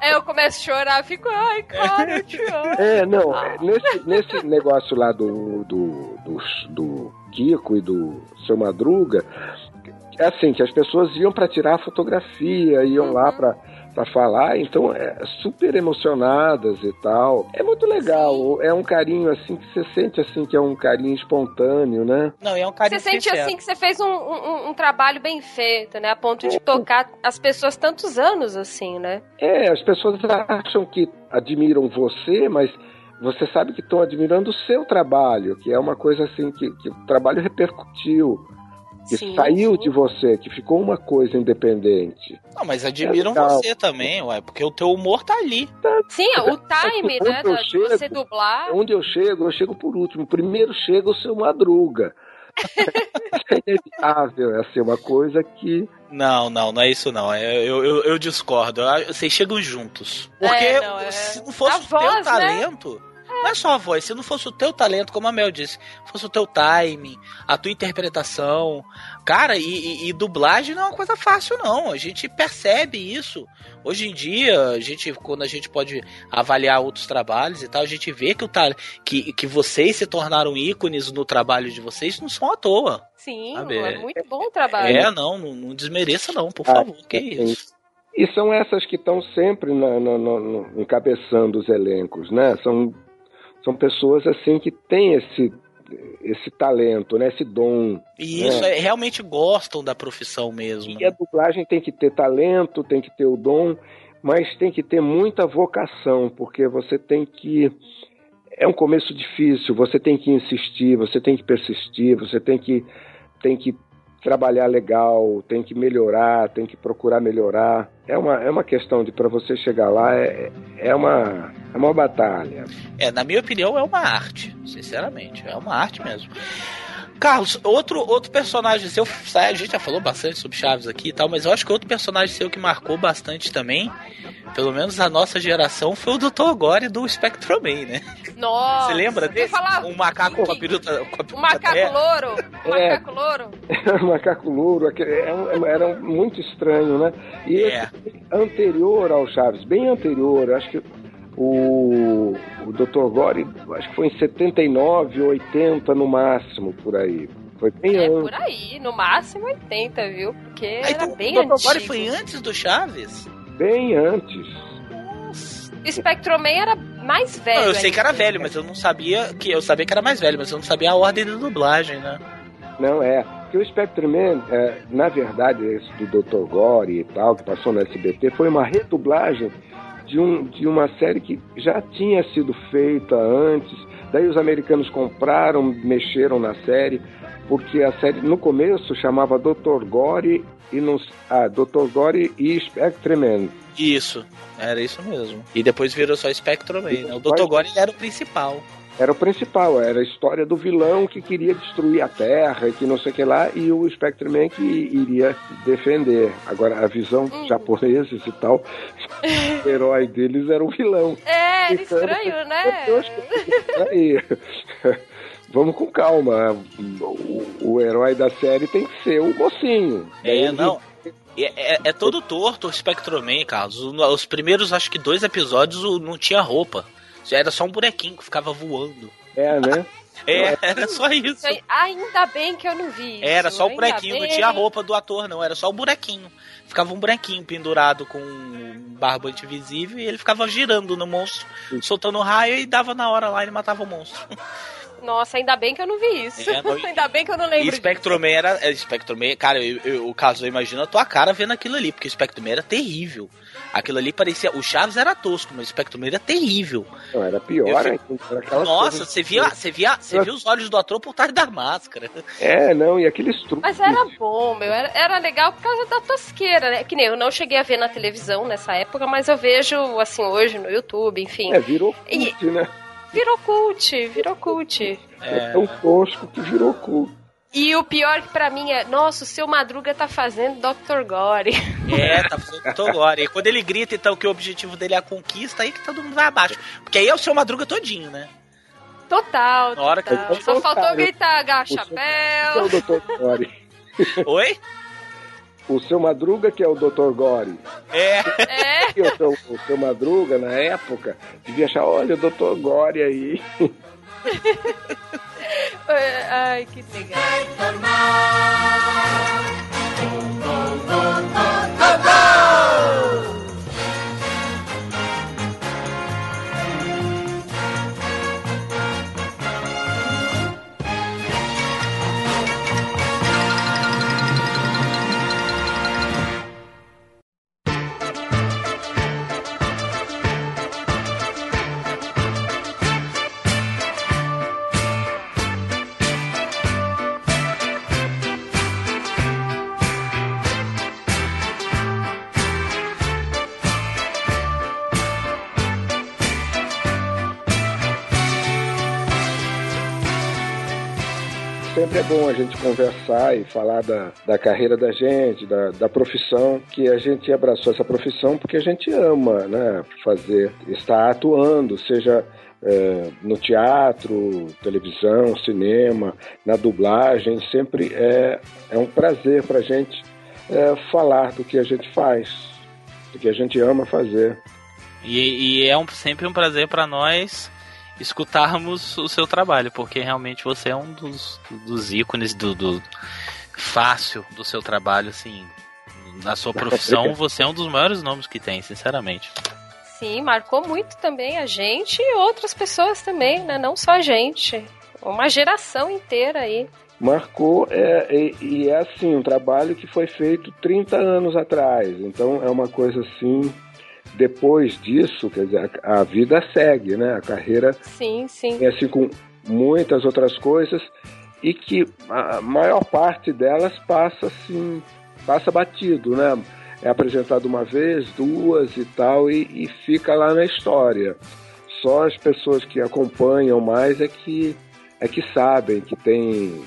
Aí eu começo a chorar, fico, ai, cara, eu te amo. É, não, é, nesse, nesse negócio lá do, do, do, do Kiko e do Seu Madruga, é assim, que as pessoas iam para tirar fotografia, iam lá para para falar, então é super emocionadas e tal. É muito legal, é um carinho assim que você sente assim que é um carinho espontâneo, né? Não, é um Você carinho sente sincero. assim que você fez um, um, um trabalho bem feito, né? A ponto de tocar as pessoas tantos anos assim, né? É, as pessoas acham que admiram você, mas você sabe que estão admirando o seu trabalho, que é uma coisa assim que, que o trabalho repercutiu, que Sim, saiu sim. de você, que ficou uma coisa independente. Não, mas admiram É você também, ué, porque o teu humor tá ali. Sim, o time, né? da- chego- você dublar. Onde eu chego, eu chego por último. Primeiro chega o seu madruga. <laughs> é inevitável, é assim, uma coisa que. Não, não, não é isso não. É- Eu, eu, eu discordo. Vocês chegam juntos. Porque É, não, é- se não fosse A o teu voz, né? Não é só a voz, se não fosse o teu talento, como a Mel disse, fosse o teu timing, a tua interpretação. Cara, e, e- e dublagem não é uma coisa fácil, não. A gente percebe isso. Hoje em dia, a gente, quando a gente pode avaliar outros trabalhos e tal, a gente vê que, o que, que vocês se tornaram ícones no trabalho de vocês não são à toa. Sim, Sabe, é é- muito bom o trabalho. É, não, não, não desmereça, não, por Ah, favor. Que sim. isso. E são essas que estão sempre na, na- na- no- encabeçando os elencos, né? São, são pessoas assim que têm esse, esse talento, né? Esse dom. E isso, é, realmente gostam da profissão mesmo. E a né? dublagem tem que ter talento, tem que ter o dom, mas tem que ter muita vocação, porque você tem que. É um começo difícil, você tem que insistir, você tem que persistir, você tem que, tem que trabalhar legal, tem que melhorar, tem que procurar melhorar. É uma, é uma questão de para você chegar lá, é, é, uma, é uma batalha. É, na minha opinião, é uma arte. Sinceramente, é uma arte mesmo. Carlos, outro, outro personagem seu, a gente já falou bastante sobre Chaves aqui e tal, mas eu acho que outro personagem seu que marcou bastante também, pelo menos a nossa geração, foi o Dr. Gore do Spectrum Man, né? Nossa. Você lembra desse? falar Um macaco com a peruca. Com a O peruca macaco terra. louro. O É. macaco louro. <laughs> Macaco louro, é era muito estranho, né? E É. anterior ao Chaves, bem anterior, acho que o, o Dr. Gore, acho que foi em 79, 80 no máximo, por aí. Foi bem É antes. por aí, no máximo 80, viu? Porque Aí, era então, bem o Dr. Gore antigo. foi antes do Chaves? Bem antes. Spectrum Man era mais velho. Não, eu sei que era velho, mas eu não sabia que eu sabia que era mais velho, mas eu não sabia a ordem da dublagem, né? Não, é. Porque o Spectre Man, é, na verdade, esse do Dr. Gore e tal, que passou no SBT, foi uma redublagem de, um, de uma série que já tinha sido feita antes. Daí os americanos compraram, mexeram na série, porque a série no começo chamava Dr. Gore e nos, ah, Dr. Gore e Spectre Man. Isso, era isso mesmo. E depois virou só Spectrum Man, né? O Dr. Vai- Gore era o principal. Era o principal, era a história do vilão que queria destruir a Terra, e que não sei o que lá, e o Spectre Man que iria defender. Agora, a visão japoneses e tal, <laughs> o herói deles era o vilão. É, era Então, estranho, né? Aí, <laughs> vamos com calma. O, o herói da série tem que ser o mocinho. É, Daí, não. É, é- é todo torto o Spectrum Man, Carlos. Os primeiros, acho que dois episódios, não tinha roupa. Já era só um bonequinho que ficava voando. É, né? <laughs> É, era só isso. Ainda bem que eu não vi. Era isso, só o bonequinho, não bem. tinha a roupa do ator, não. Era só o bonequinho. Ficava um bonequinho pendurado com um barbante visível e ele ficava girando no monstro, soltando raio e dava na hora lá e ele matava o monstro. Nossa, ainda bem que eu não vi isso. É, não- <laughs> ainda bem que eu não E lembro. Spectrum Man era. é, Spectrum Man, cara, eu, eu- o caso eu imagino a tua cara vendo aquilo ali, porque o Spectrum Man era terrível. Aquilo ali parecia. O Chaves era tosco, mas o Spectrum Man era terrível. Não, era pior Eu. Era Nossa, você via, você via, você via os olhos do ator por trás da máscara. É, não, e aqueles truques. Mas era bom, meu. Era, era legal por causa da tosqueira, né? Que nem eu não cheguei a ver na televisão nessa época, mas eu vejo, assim, hoje no YouTube, enfim. É, virou E- cult, né? Virou cult, virou cult. É tão tosco que virou cult. E o pior que pra mim é, nossa, o seu Madruga tá fazendo Dr. Gore. É, tá fazendo tudo agora. E quando ele grita, então, que o objetivo dele é a conquista, aí que todo mundo vai abaixo. Porque aí é o seu madruga todinho, né? Total, Na hora que total. eu- Só faltou gritar é agachapéu. o Dr. Gore. Oi? O seu Madruga, que é o Dr. Gore. É. É, <laughs> o seu, o seu Madruga, na época, devia achar, olha o Dr. Gore aí. <laughs> ai, que legal. Bom a gente conversar e falar da, da carreira da gente, da, da profissão, que a gente abraçou essa profissão porque a gente ama, né? Fazer, estar atuando, seja é, no teatro, televisão, cinema, na dublagem, sempre é, é um prazer pra gente é, falar do que a gente faz, do que a gente ama fazer. E, e é um- sempre um prazer pra nós escutarmos o seu trabalho, porque realmente você é um dos, dos ícones do, do fácil do seu trabalho, assim. Na sua profissão, você é um dos maiores nomes que tem, sinceramente. Sim, marcou muito também a gente e outras pessoas também, né? Não só a gente. Uma geração inteira aí. marcou é, e, e é assim um trabalho que foi feito 30 anos atrás então é uma coisa assim depois disso quer dizer a, a vida segue né? A carreira Sim, sim. é assim com muitas outras coisas e que a maior parte delas passa assim passa batido né? É apresentado uma vez duas e tal e, e fica lá na história. Só as pessoas que acompanham mais é que é que sabem que tem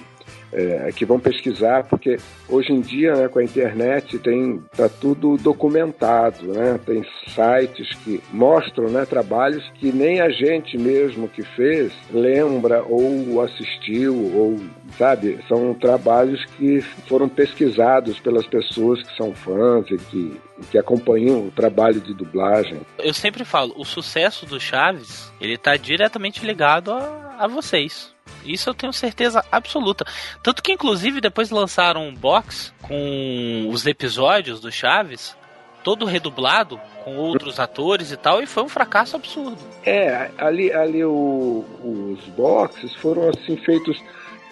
é, que vão pesquisar, porque hoje em dia, né, com a internet, tem tá tudo documentado, né? Tem sites que mostram, né, trabalhos que nem a gente mesmo que fez lembra ou assistiu ou sabe, são trabalhos que foram pesquisados pelas pessoas que são fãs e que, que acompanham o trabalho de dublagem. Eu sempre falo, o sucesso do Chaves, ele tá diretamente ligado a, a vocês. Isso eu tenho certeza absoluta. Tanto que, inclusive, depois lançaram um box com os episódios do Chaves, todo redublado, com outros atores e tal, e foi um fracasso absurdo. É, ali, ali o, os boxes foram assim feitos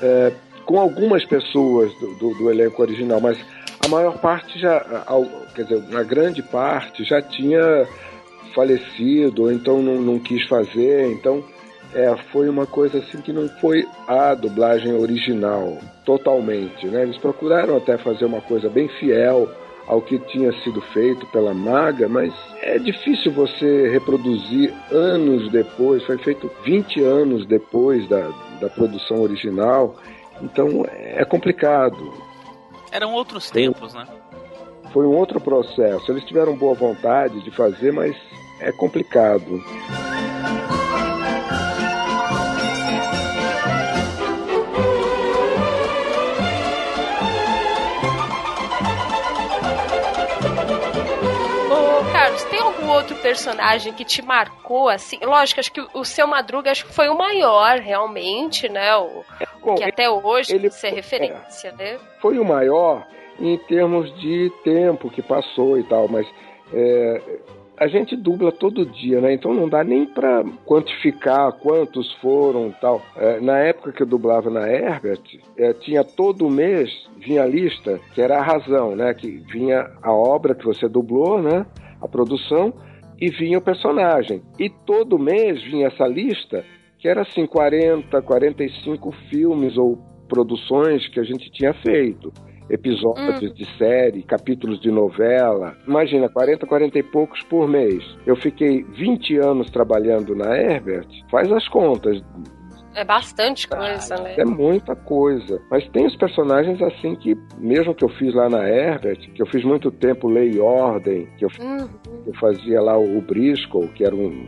é, com algumas pessoas do, do, do, elenco original, mas a maior parte já, quer dizer, a grande parte já tinha falecido, ou então não, não quis fazer, então é, foi uma coisa assim que não foi a dublagem original totalmente, né? Eles procuraram até fazer uma coisa bem fiel ao que tinha sido feito pela Maga, mas é difícil você reproduzir anos depois, foi feito 20 anos depois da, da produção original, então é complicado. Eram outros tempos, né? Foi um outro processo. Eles tiveram boa vontade de fazer, mas é complicado. Outro personagem que te marcou, assim? Lógico, acho que o seu Madruga acho que foi o maior, realmente, né? O, Bom, que até hoje ele, é referência, é, né? Foi o maior em termos de tempo que passou e tal, mas é, a gente dubla todo dia, né? Então não dá nem para quantificar quantos foram tal. É, na época que eu dublava na Herbert, é, tinha todo mês vinha a lista que era a razão, né? Que vinha a obra que você dublou, né? A produção e vinha o personagem. E todo mês vinha essa lista, que era assim, 40, 45 filmes ou produções que a gente tinha feito. Episódios hum. de série, capítulos de novela. Imagina, 40, 40 e poucos por mês. Eu fiquei 20 anos trabalhando na Herbert. Faz as contas. É bastante coisa, ah, né? É muita coisa. Mas tem os personagens assim que, mesmo que eu fiz lá na Herbert, que eu fiz muito tempo Lei e Ordem, que eu, uhum. eu fazia lá o, o Briscoe, que era um,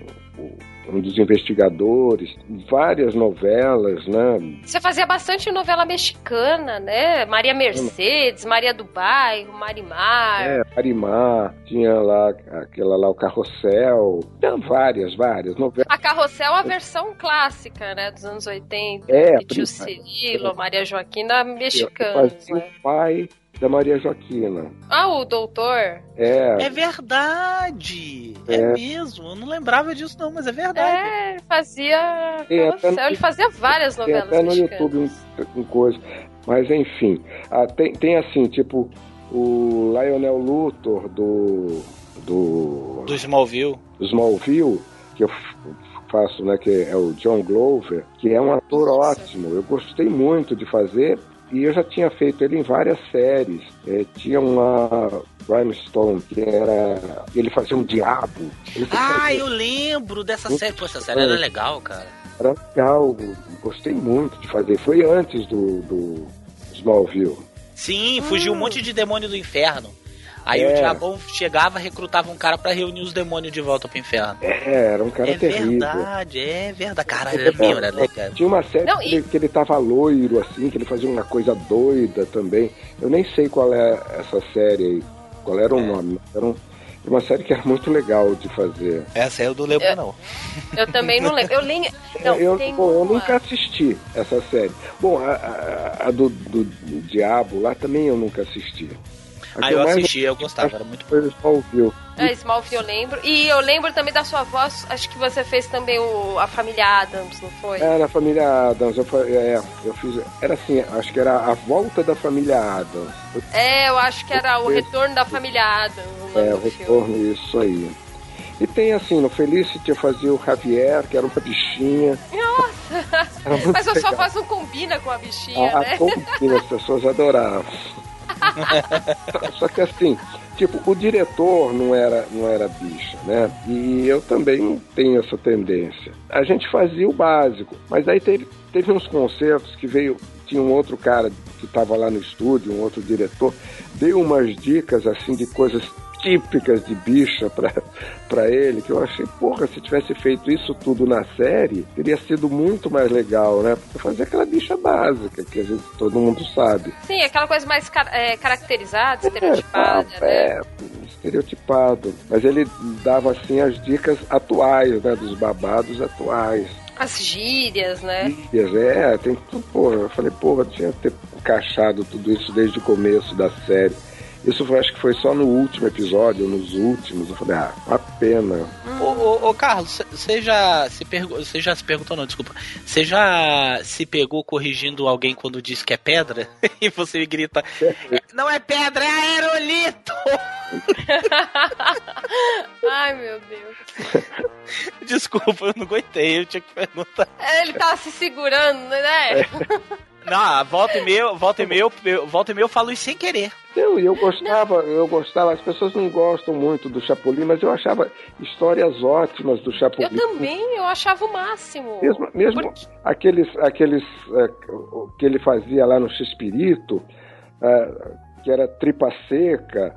um dos investigadores, várias novelas, né? Você fazia bastante novela mexicana, né? Maria Mercedes, Maria do Bairro, Marimar. É, Marimar, tinha lá aquela lá, o Carrossel, tinha várias, várias novelas. A Carrossel é a versão clássica, né, dos anos 80. É, Tio Cirilo, Maria Joaquina, mexicana. Eu fazia né? o pai da Maria Joaquina. Ah, o doutor? É. É verdade. É, é mesmo. Eu não lembrava disso, não, mas é verdade. É, fazia. No... Ele fazia várias novelas. Tem até no YouTube um, um coisa. Mas enfim. Ah, tem, tem assim, tipo, o Lionel Luthor do. Do. Do Smallville. Do Smallville, que eu faço, né, que é o John Glover, que é um ator Nossa. ótimo. Eu gostei muito de fazer e eu já tinha feito ele em várias séries. É, tinha uma Rhinestone, que era. Ele fazia um diabo. Ah, eu lembro dessa série. Pô, essa série era legal, cara. Era legal, gostei muito de fazer. Foi antes do, do Smallville. Sim, fugiu um monte de demônio do inferno. Aí é. o diabão chegava, recrutava um cara para reunir os demônios de volta pro inferno. É, era um cara é terrível. É verdade, é verdade. Cara, era meu, era legal. Tinha uma série Não, e... que ele tava loiro, assim, que ele fazia uma coisa doida também. Eu nem sei qual é essa série aí. Qual era o é. nome? Era um, uma série que era muito legal de fazer. Essa eu não lembro, eu, não. Eu também não lembro. Eu, nem, <laughs> não, eu, bom, eu nunca assisti essa série. Bom, a, a, a do, do, do, Diabo lá também eu nunca assisti. Ah, eu assisti, eu gostava, era muito bom. Smallville. É, Smallville eu lembro. E eu lembro também da sua voz, acho que você fez também o, a família Adams, não foi? Era a família Adams, eu, é, eu fiz. Era assim, acho que era a volta da família Adams. É, eu acho que era o retorno da família Adams. é, o retorno, filme. isso aí. E tem assim, no Felicity eu fazia o Javier, que era uma bichinha. Nossa! Mas a sua voz não combina com a bichinha, ah, né? Combina, as pessoas adoravam. <laughs> Só que assim, tipo, o diretor não era, não era bicha, né? E eu também tenho essa tendência. A gente fazia o básico, mas aí teve, teve uns concertos que veio tinha um outro cara que estava lá no estúdio, um outro diretor, deu umas dicas assim de coisas típicas de bicha para ele, que eu achei, porra, se tivesse feito isso tudo na série, teria sido muito mais legal, né? Porque fazer aquela bicha básica que a gente, todo mundo sabe. Sim, aquela coisa mais é, caracterizada, estereotipada, é, né? É, estereotipado. Mas ele dava, assim, as dicas atuais, né? Dos babados atuais. As gírias, né? Gírias, é, tem tudo, porra. Eu falei, porra, tinha que ter encaixado tudo isso desde o começo da série. Isso foi, acho que foi só no último episódio, nos últimos. Eu falei, ah, uma pena. Ô, ô, ô, Carlos, você já se perguntou. Você já se perguntou, não, desculpa. Você já se pegou corrigindo alguém quando diz que é pedra? <laughs> e você grita. Não é pedra, é aerolito! <laughs> Ai, meu Deus. <laughs> Desculpa, eu não aguentei, eu tinha que perguntar. Ele tava se segurando, né? Não, volta e meia, volta e meia, eu- volta e meia eu falo isso sem querer. Eu, eu gostava, eu gostava, as pessoas não gostam muito do Chapolin, mas eu achava histórias ótimas do Eu Chapolin. também, eu achava o máximo. Mesmo, mesmo Porque- aqueles, aqueles é, que ele fazia lá no X-Espírito, é, que era Tripa Seca,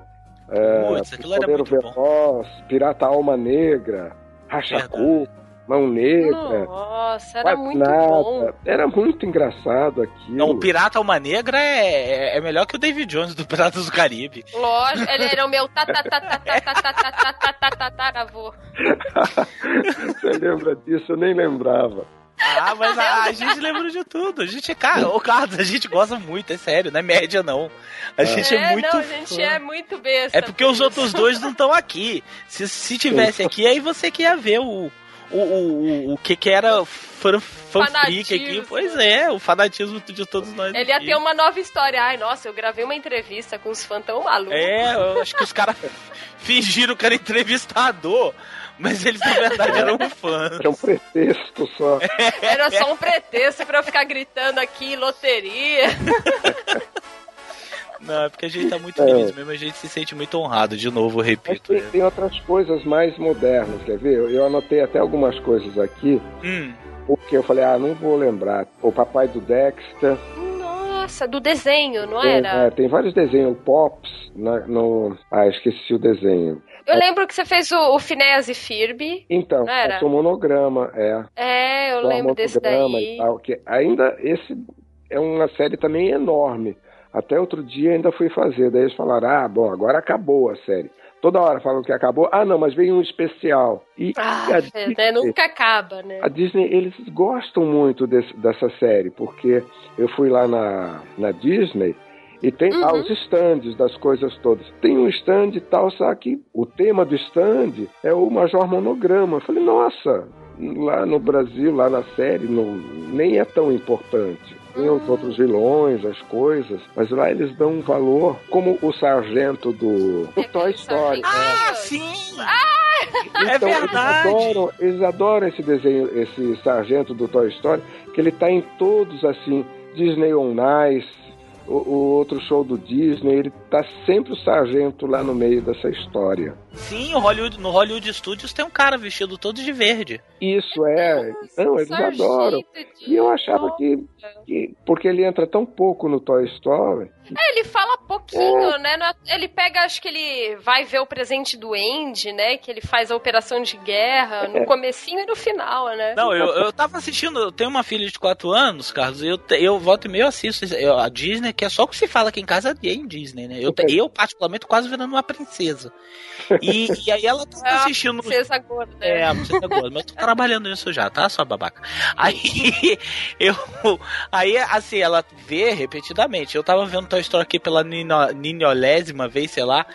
é, aquilo era Podeiro muito bom. Veloz, Pirata Alma Negra, Rachacu, Mão Negra, Nossa, era Quase muito Nada. bom. Era muito engraçado aquilo. Não, o Pirata Alma Negra é, é melhor que o David Jones do Piratas do Caribe. Lógico, ele era o meu tataravô. Você lembra disso? Eu nem lembrava. Ah, mas a, a gente lembra de tudo. A gente é, cara, ô Carlos, a gente gosta muito, é sério, não é média não. A gente é, É, muito não, a gente fã. é muito besta. É porque os outros dois não estão aqui. Se, se tivesse aqui, aí você que ia ver o, o, o, o que que era fan, fanfreak aqui. Pois é, o fanatismo de todos nós. Ele ia aqui. ter uma nova história. Ai, nossa, eu gravei uma entrevista com os fãs tão malucos. É, eu acho que os caras <laughs> fingiram que era entrevistador, mas eles na verdade eram fãs. Era um pretexto só. Era só um pretexto pra eu ficar gritando aqui, loteria. <laughs> Não, é porque a gente tá muito É. feliz mesmo, a gente se sente muito honrado, de novo, Mas repito. tem, tem outras coisas mais modernas, quer ver? Eu, eu anotei até algumas coisas aqui, Hum, porque eu falei, ah, não vou lembrar. O Papai do Dexter, Nossa, do desenho, não tem, era? é, tem vários desenhos, Pops, na- no... Ah, esqueci o desenho. Eu lembro que você fez o, o Phineas e Ferb. Então, Não era? o monograma, é. É, eu Só lembro desse daí. E tal, que ainda esse é uma série também enorme. Até outro dia ainda fui fazer. Daí eles falaram: ah, bom, agora acabou a série. Toda hora falam que acabou. Ah, não, mas veio um especial. E, Ah, a, <laughs> é, Disney? Nunca acaba, né? a Disney, eles gostam muito desse- dessa série, porque eu fui lá na, na Disney e tem lá Uhum. os stands das coisas todas. Tem um stand e tal, só que o tema do stand é o Major Monograma. Eu falei, nossa, lá no Brasil, lá na série, não, nem é tão importante. Tem os outros vilões, as coisas, mas lá eles dão um valor, como o sargento do, do É Toy aquele Story. sargento. Ah, É. sim! Então, É verdade. Eles adoram, eles adoram esse desenho, esse sargento do Toy Story, que ele tá em todos, assim, Disney on Ice, o, o outro show do Disney, ele tá sempre o sargento lá no meio dessa história. Sim, o Hollywood, no Hollywood Studios tem um cara vestido todo de verde. Isso é. Não, eles Sargento adoram. E eu achava que, que. Porque ele entra tão pouco no Toy Story. É, ele fala pouquinho, né? Não é- Ele pega, acho que ele vai ver o presente do Andy, né? Que ele faz a operação de guerra no comecinho e no final, né? Não, eu, eu tava assistindo, eu tenho uma filha de 4 anos, Carlos, e eu, eu volto e meio assisto eu- a Disney, que é só o que se fala aqui em casa é em Disney, né? Eu, eu particularmente, quase virando uma princesa. E, e aí ela tá É uma assistindo. princesa gorda. É, a princesa gorda, mas eu tô trabalhando nisso já, tá, sua babaca? Aí <laughs> eu. Aí, assim, ela vê repetidamente. Eu tava vendo Toy Story aqui pela nino- ninolésima vez, sei lá.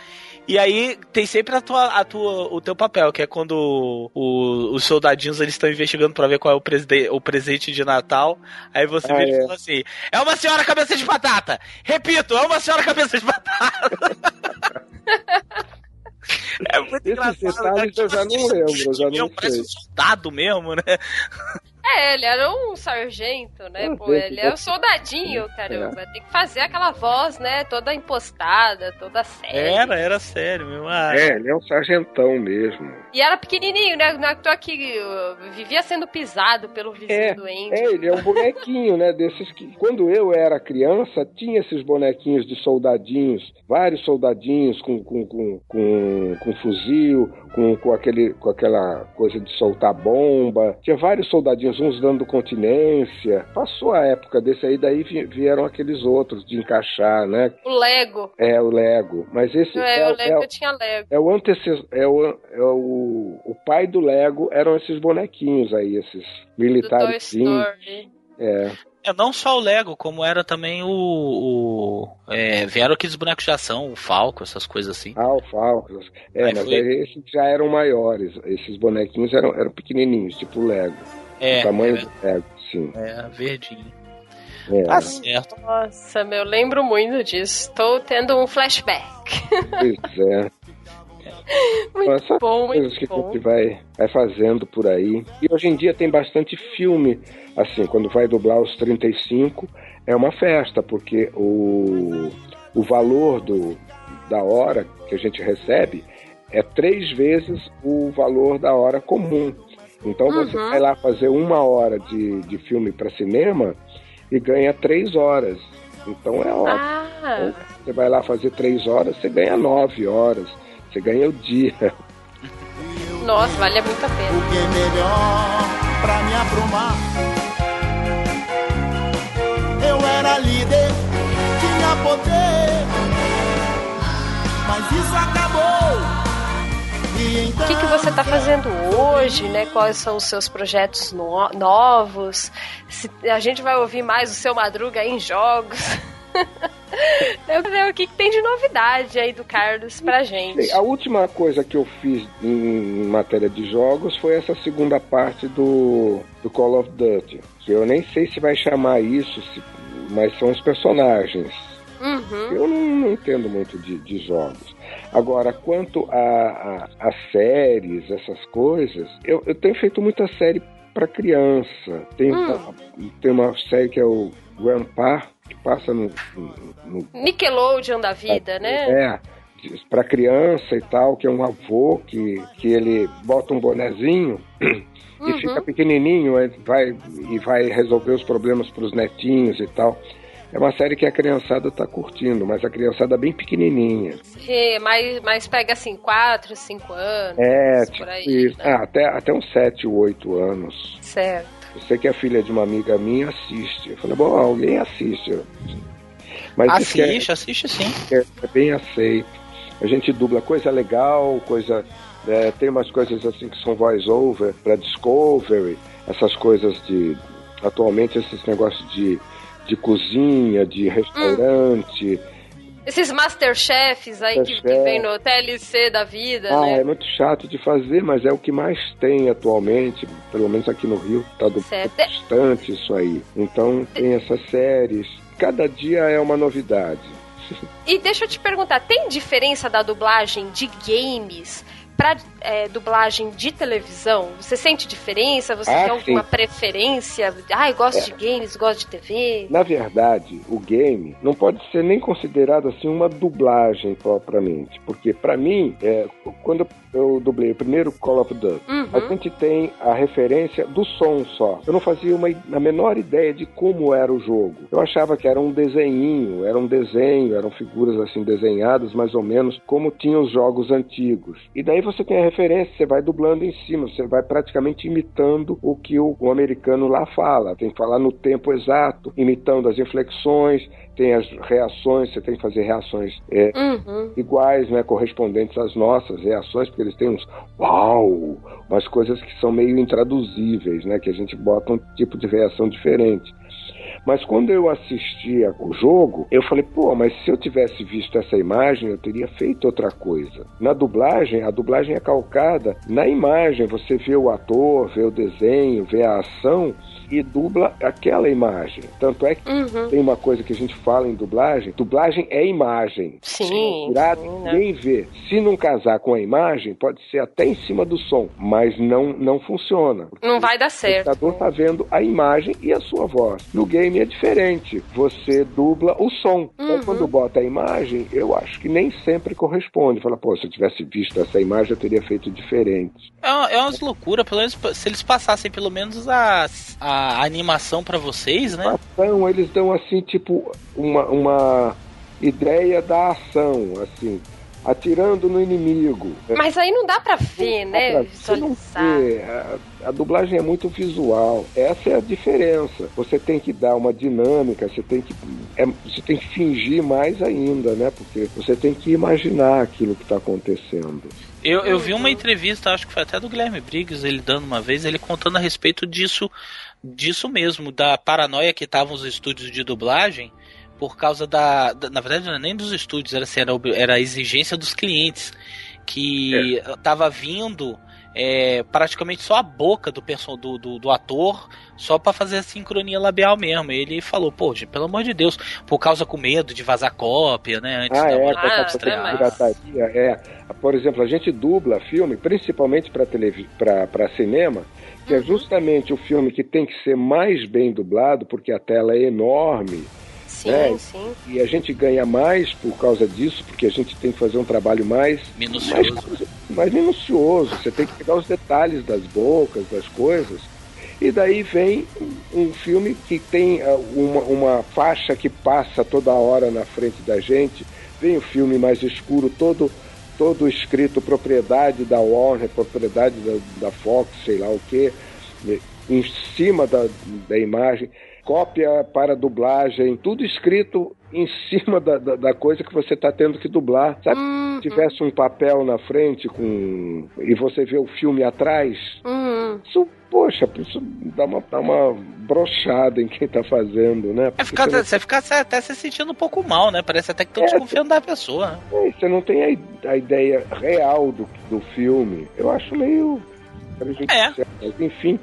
E aí tem sempre a tua, a tua, o teu papel, que é quando o- os soldadinhos eles estão investigando pra ver qual é o, preside- o presente de Natal. Aí você Ah, e é. fala assim: é uma senhora cabeça de batata! Repito, é uma senhora cabeça de batata! <laughs> É muito Esses engraçado. detalhes eu já não lembro, eu já não Parece sei. um soldado mesmo, né? É, ele era um sargento, né? Pô, ele é um soldadinho, caramba. Tem que fazer aquela voz, né? Toda impostada, toda séria. Era, era sério, meu. Ah, É, ele é um sargentão mesmo. E era pequenininho, né? Não é que uh, vivia sendo pisado pelo vizinho É, doente. É, ele é um bonequinho, né? Desses que. Quando eu era criança, tinha esses bonequinhos de soldadinhos, vários soldadinhos com, com, com, com, com fuzil, com, com, aquele, com aquela coisa de soltar bomba. Tinha vários soldadinhos, uns dando continência. Passou a época desse aí, daí vi- vieram aqueles outros de encaixar, né? O Lego. É o Lego. Mas esse É, é, o Lego é- tinha Lego. é o antecessor, é o, é o, o pai do Lego eram esses bonequinhos aí, esses militares. É. É, não só o Lego, como era também o. o é, vieram aqueles bonecos de ação, o Falco, essas coisas assim. Ah, o Falcon. É, Aí mas foi- aí esses já eram maiores. Esses bonequinhos eram, eram pequenininhos, tipo Lego. É, o tamanho é, do Lego, sim. é, verdinho. É. Tá certo. Nossa, meu, lembro muito disso. Tô tendo um flashback. Pois é. <laughs> <laughs> Muito bom, coisas muito que a bom. gente vai, vai fazendo por aí. E hoje em dia tem bastante filme, assim, quando vai dublar os 35, é uma festa, porque o, o valor do, da hora que a gente recebe é três vezes o valor da hora comum. Então você Uhum. vai lá fazer uma hora de, de filme para cinema e ganha três horas. Então é ótimo. Ah, Você vai lá fazer três horas, você ganha nove horas. Você ganha o dia. nossa, vale muito a pena. O que é melhor pra me aprumar? Eu era líder, tinha poder, mas isso acabou. Então O que, que você está fazendo hoje, né? Quais são os seus projetos no- novos? Se a gente vai ouvir mais o seu Madruga em jogos. <laughs> <laughs> Eu quero ver o que, tem de novidade aí do Carlos pra gente. A última coisa que eu fiz em matéria de jogos foi essa segunda parte do, do Call of Duty. Que eu nem sei se vai chamar isso, se- mas são os personagens. Uhum. Eu não, não entendo muito de, de jogos. Agora, quanto a, a, a séries, essas coisas, eu, eu tenho feito muita série para criança. Tem, uma, tem uma série que é o Grandpa, passa no, no- Nickelodeon da vida, né? é, para criança e tal, que é um avô que, que ele bota um bonezinho <clears throat> e Uhum. fica pequenininho aí vai, e vai resolver os problemas para os netinhos e tal. É uma série que a criançada tá curtindo, mas a criançada bem pequenininha. Que mais, mais pega assim, 4, 5 anos. É, por tipo aí, né? Ah, até, até uns 7, 8 anos. Certo. Eu sei que a filha de uma amiga minha assiste. Eu falei, bom, alguém assiste. Mas isso que é- Assiste, assiste sim. é, é bem aceito. A gente dubla coisa legal, coisa. é, tem umas coisas assim que são voice-over para Discovery, essas coisas de. Atualmente, esses negócios de, de cozinha, de restaurante. Esses Masterchefs aí que, que Masterchef. vem no TLC da vida, Ah, né? é muito chato de fazer, mas é o que mais tem atualmente, pelo menos aqui no Rio, tá do Certo. bastante isso aí. Então tem essas séries. Cada dia é uma novidade. <laughs> E deixa eu te perguntar, tem diferença da dublagem de games pra é, dublagem de televisão? Você sente diferença? Você Ah, tem alguma sim. preferência? Ai, gosto É. de games, gosto de TV. Na verdade, o game não pode ser nem considerado assim uma dublagem propriamente, porque para mim, é, quando eu dublei o primeiro Call of Duty, Uhum. a gente tem a referência do som só. Eu não fazia uma, a menor ideia de como era o jogo. Eu achava que era um desenhinho, era um desenho, eram figuras assim desenhadas mais ou menos como tinham os jogos antigos. E daí você tem a referência, você vai dublando em cima, você vai praticamente imitando o que o, o americano lá fala. Tem que falar no tempo exato, imitando as inflexões, tem as reações, você tem que fazer reações é, Uhum. iguais, né, correspondentes às nossas reações, porque eles têm uns uau, umas coisas que são meio intraduzíveis, né, que a gente bota um tipo de reação diferente. Mas quando eu assistia o jogo, eu falei, pô, mas se eu tivesse visto essa imagem, eu teria feito outra coisa. Na dublagem, a dublagem é calcada na imagem. Você vê o ator, vê o desenho, vê a ação e dubla aquela imagem. Tanto é que Uhum. tem uma coisa que a gente fala em dublagem: dublagem é imagem. Sim. Tirado, sim, né? vê. Se não casar com a imagem, pode ser até em cima do som, mas não, não funciona. Não vai dar O certo. espectador está vendo a imagem e a sua voz. No game é diferente. Você dubla o som. Então, Uhum. quando bota a imagem, eu acho que nem sempre corresponde. Fala, pô, se eu tivesse visto essa imagem, eu teria feito diferente. É, uma- é umas loucuras, pelo menos se eles passassem pelo menos a, a animação pra vocês, né? Ação, eles dão assim, tipo, uma, uma ideia da ação, assim, atirando no inimigo. Mas aí não dá pra ver, né? Pra você não Visualizar. vê, a, a dublagem é muito visual. Essa é a diferença. Você tem que dar uma dinâmica, você tem que, é, você tem que fingir mais ainda, né? Porque você tem que imaginar aquilo que está acontecendo. Eu, eu vi uma entrevista, acho que foi até do Guilherme Briggs, ele dando uma vez, ele contando a respeito disso, disso mesmo, da paranoia que estavam os estúdios de dublagem, por causa da. da- na verdade, não era nem dos estúdios, era, assim, era, era a exigência dos clientes, que tava vindo. é, praticamente só a boca do, do, do, do ator, só pra fazer a sincronia labial mesmo. Ele falou, pô, gente, pelo amor de Deus, por causa com medo de vazar cópia, né? Antes Ah, da é, Ah, pirataria, é. Por exemplo, a gente dubla filme, principalmente para cinema, que Uhum. é justamente o filme que tem que ser mais bem dublado, porque a tela é enorme. Sim, É. sim. E a gente ganha mais por causa disso, porque a gente tem que fazer um trabalho mais, Minucioso. mais, mais minucioso. Você tem que pegar os detalhes das bocas, das coisas. E daí vem um filme que tem ah, uma, uma faixa que passa toda hora na frente da gente. Vem o filme mais escuro, todo todo escrito propriedade da Warner, propriedade da, da Fox, sei lá o que, em cima da, da imagem, cópia para dublagem, tudo escrito em cima da, da, da coisa que você está tendo que dublar. Sabe? Hum, Se tivesse um papel na frente com e você vê o filme atrás, hum. isso, poxa, isso dá uma, dá uma brochada em quem está fazendo, né? É ficar, você, não, você fica até se sentindo um pouco mal, né? Parece até que estão É. desconfiando da pessoa. né? é, você não tem a, a ideia real do, do filme. Eu acho meio prejudicial. Mas, enfim,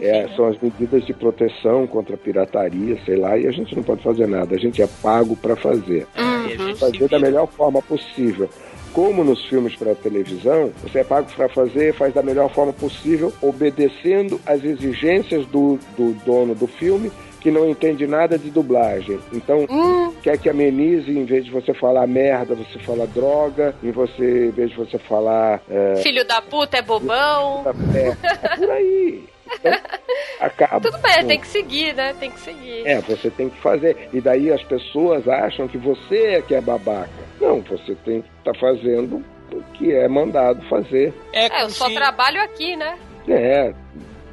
é, são as medidas de proteção contra a pirataria, sei lá, e a gente não pode fazer nada. A gente é pago para fazer. Se Fazer da melhor forma possível. Como nos filmes para televisão, você é pago para fazer, faz da melhor forma possível, obedecendo às exigências do, do dono do filme, que não entende nada de dublagem. Então, Hum, quer que amenize, em vez de você falar merda, você fala droga, em, você, em vez de você falar. É, filho da puta é bobão. é, é por aí. <laughs> Então, <laughs> acaba. Tudo bem, tem que seguir, né? Tem que seguir. É, você tem que fazer. E daí as pessoas acham que você é que é babaca. Não, você tem que estar fazendo o que é mandado fazer. É, É, eu só trabalho aqui, né? É,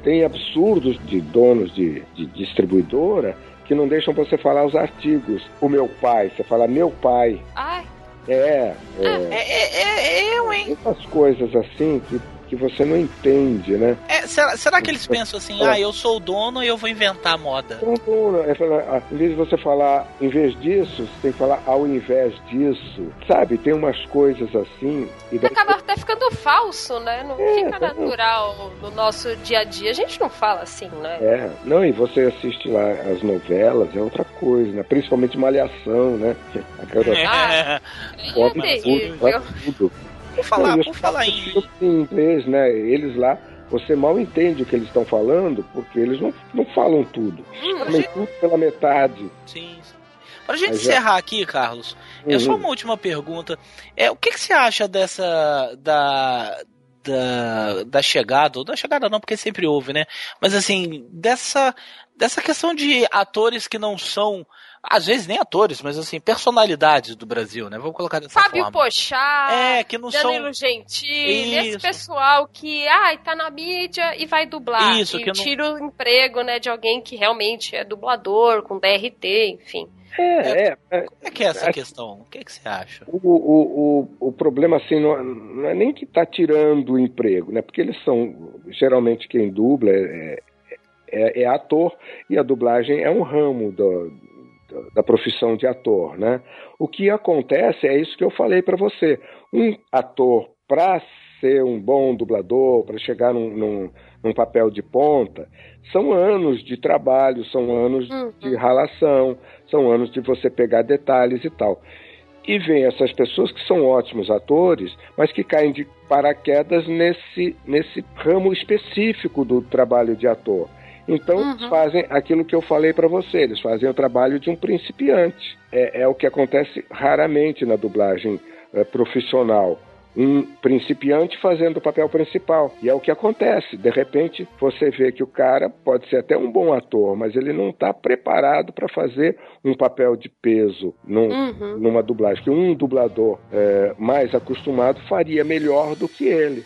tem absurdos de donos de, de distribuidora que não deixam você falar os artigos. O meu pai, você fala meu pai. Ai, É, é. É, é, é, eu, hein? Muitas coisas assim que, que você não entende, né? É, será, será que eles pensam assim, ah, eu sou o dono e eu vou inventar a moda? Não, é falar, ah, em vez de você falar em vez disso, você tem que falar ao invés disso. Sabe, tem umas coisas assim. E daí acaba até ficando falso, né? Não É, fica tá. natural no nosso dia a dia. A gente não fala assim, né? É, não, e você assiste lá as novelas, é outra coisa, né? Principalmente Malhação, né? <laughs> Aquela É. <laughs> bota É tudo, bota tudo. Por falar, Não, por falar em. em inglês, né? Eles lá, você mal entende o que eles estão falando, porque eles não, não falam tudo. Hum, Também tudo pela metade. Sim, sim. Pra gente Mas é- encerrar aqui, Carlos, é só Uhum. uma última pergunta. É, o que, que você acha dessa. da. Da, da chegada, ou da chegada não, porque sempre houve, né? Mas assim, dessa, dessa questão de atores que não são, às vezes nem atores, mas assim, personalidades do Brasil, né? Vamos colocar dessa Fábio forma. Pochá, É, que não Danilo são. Gentili, esse pessoal que, ai, tá na mídia e vai dublar. Isso, e que não- tira o emprego, né, de alguém que realmente é dublador, com DRT, enfim. É, é. é. Como é que é essa Acho- questão? O que, que você acha? O, o, o, o problema, assim, não, é- não é nem que está tirando o emprego, né? Porque eles são, geralmente, quem dubla é, é, é, é ator e a dublagem é um ramo do, da profissão de ator, né? O que acontece é isso que eu falei para você. Um ator, para ser um bom dublador, para chegar num, num, num, papel de ponta, são anos de trabalho, são anos uhum. de ralação, são anos de você pegar detalhes e tal. E vem essas pessoas que são ótimos atores, mas que caem de paraquedas nesse, nesse ramo específico do trabalho de ator. Então, uhum. eles fazem aquilo que eu falei para você, eles fazem o trabalho de um principiante. É, é o que acontece raramente na dublagem é, profissional um principiante fazendo o papel principal. E é o que acontece. De repente, você vê que o cara pode ser até um bom ator, mas ele não está preparado para fazer um papel de peso num, uhum. numa dublagem. Que um dublador é, mais acostumado faria melhor do que ele.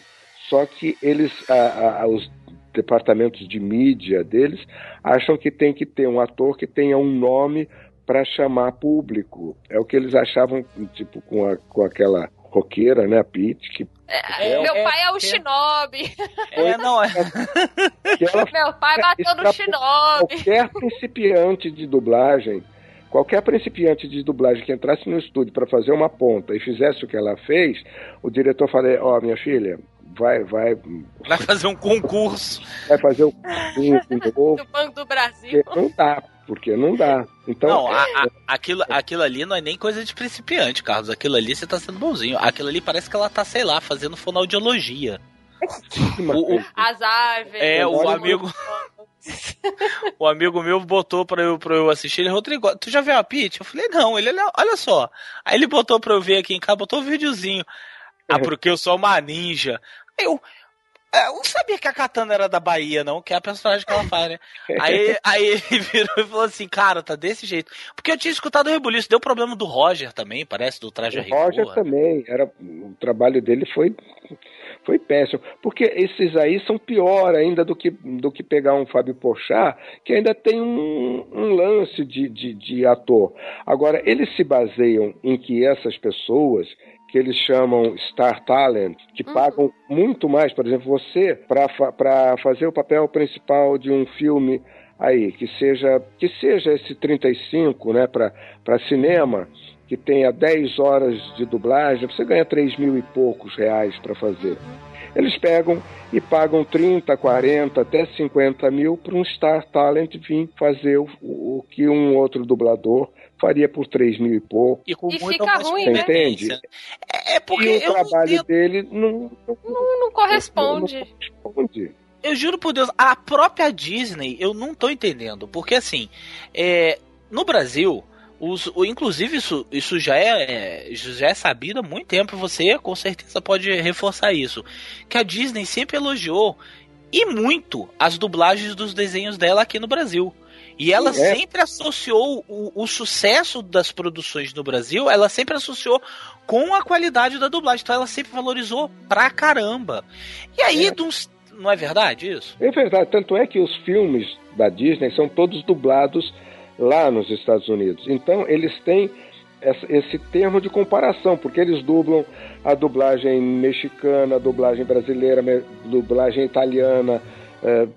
Só que eles, a, a, os departamentos de mídia deles acham que tem que ter um ator que tenha um nome para chamar público. É o que eles achavam, tipo, com, a, com aquela roqueira, né, a Pete, que é, é, meu pai é o é, Shinobi. É, não é. meu pai bateu no Shinobi. Qualquer principiante de dublagem, qualquer principiante de dublagem que entrasse no estúdio para fazer uma ponta e fizesse o que ela fez, o diretor falaria: Ó, oh, minha filha, vai, vai. Vai fazer um concurso. Vai fazer um <laughs> concurso. do Banco do Brasil. Não dá porque não dá. Então, não, a, a, aquilo, aquilo ali não é nem coisa de principiante, Carlos. Aquilo ali você tá sendo bonzinho. Aquilo ali parece que ela tá, sei lá, fazendo fonoaudiologia. O, o, As aves. É, o amigo. <laughs> o amigo meu botou pra eu, pra eu assistir. Ele, Rodrigo, tu já viu a Pete? Eu falei, não. Ele, olha só. Aí ele botou pra eu ver aqui em casa, botou um videozinho. Ah, porque eu sou uma ninja. Eu, é, eu não sabia que a Katana era da Bahia, não, que é a personagem que ela faz, né? <laughs> aí, aí ele virou e falou assim, cara, tá desse jeito. Porque eu tinha escutado o Rebuliço, deu problema do Roger também, parece, do Traje O Roger também, era, o trabalho dele foi, foi péssimo. Porque esses aí são pior ainda do que, do que pegar um Fábio Pochá, que ainda tem um, um lance de, de, de ator. Agora, eles se baseiam em que essas pessoas que eles chamam Star Talent, que uhum. pagam muito mais, por exemplo, você, para fazer o papel principal de um filme aí, que seja, que seja esse 35, né, para cinema, que tenha 10 horas de dublagem, você ganha 3 mil e poucos reais para fazer. Eles pegam e pagam 30, 40, até 50 mil para um Star Talent vir fazer o, o que um outro dublador faria por 3 mil e pouco. E, com e fica ruim, Você né? entende? É, é porque e o trabalho dele não não, não, não corresponde. Não, corresponde. Eu juro por Deus, a própria Disney eu não tô entendendo. Porque assim, é, no Brasil, os, inclusive isso, isso já é, já é sabido há muito tempo. Você com certeza pode reforçar isso. Que a Disney sempre elogiou e muito as dublagens dos desenhos dela aqui no Brasil. E ela é. sempre associou o, o, sucesso das produções no Brasil, ela sempre associou com a qualidade da dublagem. Então ela sempre valorizou pra caramba. E aí, é. não é verdade isso? É verdade. Tanto é que os filmes da Disney são todos dublados lá nos Estados Unidos. Então eles têm esse termo de comparação, porque eles dublam a dublagem mexicana, a dublagem brasileira, a dublagem italiana, é,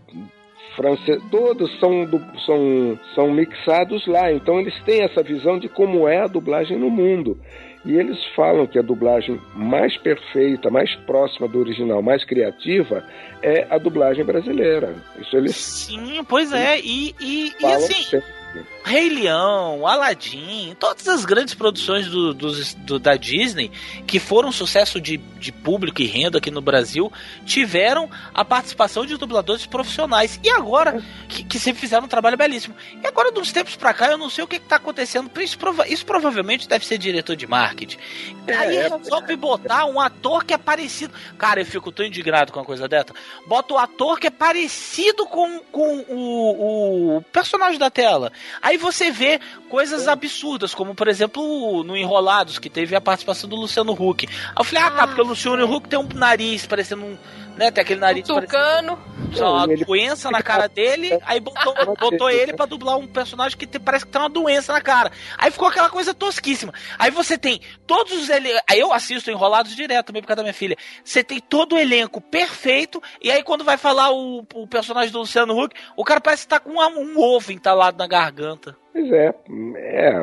francês, todos são, são, são mixados lá. Então eles têm essa visão de como é a dublagem no mundo. E eles falam que a dublagem mais perfeita, mais próxima do original, mais criativa é a dublagem brasileira. Isso eles. Sim, pois é. E, e, e assim. Sempre. Rei Leão, Aladdin, todas as grandes produções do, do, do, da Disney que foram sucesso de, de público e renda aqui no Brasil tiveram a participação de dubladores profissionais. E agora, que, que sempre fizeram um trabalho belíssimo. E agora, de uns tempos pra cá, eu não sei o que, está acontecendo. Isso, prova isso, provavelmente deve ser diretor de marketing. É, Aí é, resolve botar um ator que é parecido. Cara, eu fico tão indignado com uma coisa dessa. Bota o um ator que é parecido com, com o, o personagem da tela. Aí você vê coisas absurdas, como por exemplo no Enrolados, que teve a participação do Luciano Huck. Aí eu falei, ah, tá, porque o Luciano Huck tem um nariz parecendo um né? Tem aquele nariz Um tucano. Só uma e ele- doença na cara dele, <laughs> aí botou, botou ele pra dublar um personagem que tem- parece que tem uma doença na cara. Aí ficou aquela coisa tosquíssima. Aí você tem todos os elencos. Aí eu assisto Enrolados direto também por causa da minha filha. Você tem todo o elenco perfeito, e aí quando vai falar o, o personagem do Luciano Huck, o cara parece que tá com uma- um ovo entalado na garganta. Pois é, é.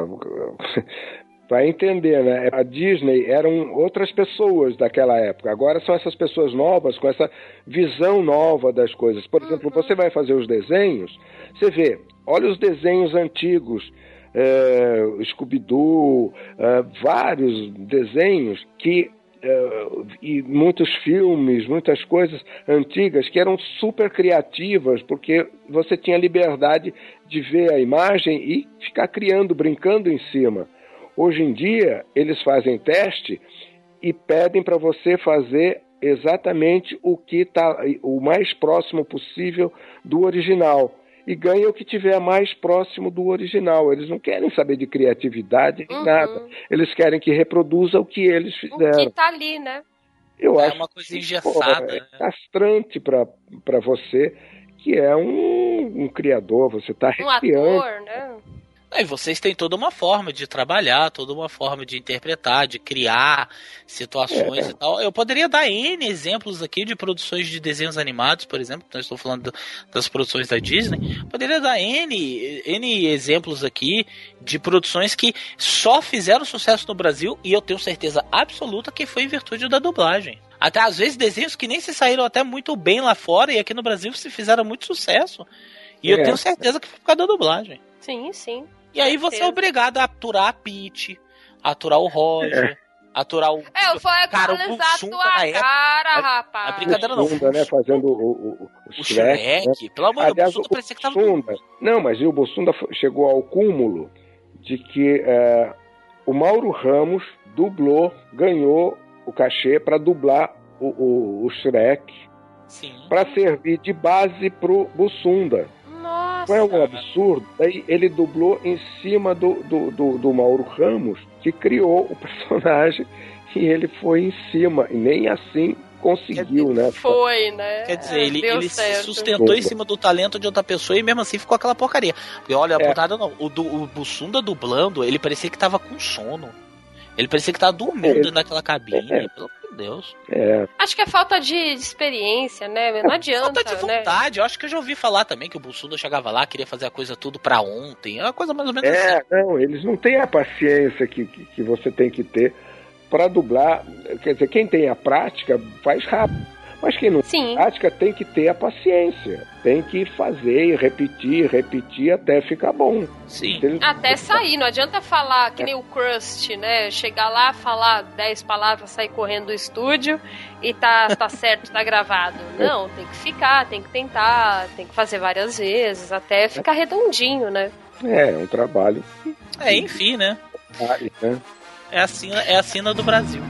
Vai entender, né? A Disney eram outras pessoas daquela época. Agora são essas pessoas novas com essa visão nova das coisas. Por exemplo, você vai fazer os desenhos, você vê, olha os desenhos antigos, é, Scooby-Doo, é, vários desenhos que é, e muitos filmes, muitas coisas antigas que eram super criativas, porque você tinha liberdade de ver a imagem e ficar criando, brincando em cima. Hoje em dia, eles fazem teste e pedem para você fazer exatamente o que está o mais próximo possível do original. E ganha o que tiver mais próximo do original. Eles não querem saber de criatividade nem Uhum. nada. Eles querem que reproduza o que eles O fizeram. que tá ali, né? Eu É acho uma coisa que, engessada, pô, é né? castrante para você, que é um, um criador. Você está Um recriando. ator, né? Aí vocês têm toda uma forma de trabalhar, toda uma forma de interpretar, de criar situações É. e tal. Eu poderia dar N exemplos aqui de produções de desenhos animados, por exemplo, nós estou falando do- das produções da Disney. Poderia dar N, N exemplos aqui de produções que só fizeram sucesso no Brasil e eu tenho certeza absoluta que foi em virtude da dublagem. Até às vezes desenhos que nem se saíram até muito bem lá fora e aqui no Brasil se fizeram muito sucesso. E eu É. tenho certeza que foi por causa da dublagem. Sim, sim. E aí você é obrigado a aturar a Pete, a aturar o Roger, aturar o. É, foi Cara, o equalizar a Bussunda tua cara, a rapaz. brincadeira não. Bussunda, né? Fazendo o, o, o O Shrek, Shrek, né? pelo amor de Deus, o Bussunda o parecia que tava. Bussunda, não, mas e o Bussunda chegou ao cúmulo de que é, o Mauro Ramos dublou, ganhou o cachê para dublar o, o, o Shrek, Sim. para servir de base pro Bussunda. Nossa. Foi um absurdo. Daí ele dublou em cima do, do, do, do Mauro Ramos, que criou o <laughs> personagem, e ele foi em cima. E nem assim conseguiu, né? Foi, né? Quer dizer, ele, Deu ele se sustentou em cima do talento de outra pessoa e mesmo assim ficou aquela porcaria. Porque olha, a É. portada não. O, do, o Bussunda dublando, ele parecia que tava com sono. Ele parecia que tava dormindo Ele- naquela cabine. É. Pelo amor de Deus. É, Acho que é falta de experiência, né? Não adianta, Falta de né? vontade. Eu acho que eu já ouvi falar também que o Bussunda chegava lá, queria fazer a coisa tudo pra ontem. É uma coisa mais ou menos assim. É, não, eles não têm a paciência que, que, que você tem que ter para dublar. Quer dizer, quem tem a prática faz rápido. Mas quem não tem Sim. prática tem que ter a paciência. Tem que fazer e repetir, repetir até ficar bom. Sim. Eles- Até sair, não adianta falar que nem o Crust, né? Chegar lá, falar 10 palavras, sair correndo do estúdio e tá, tá <laughs> certo, tá gravado. Não, tem que ficar, tem que tentar, tem que fazer várias vezes, até ficar redondinho, né? É, é um trabalho. É, enfim, né? vale, né? É a sina, é a sina do Brasil.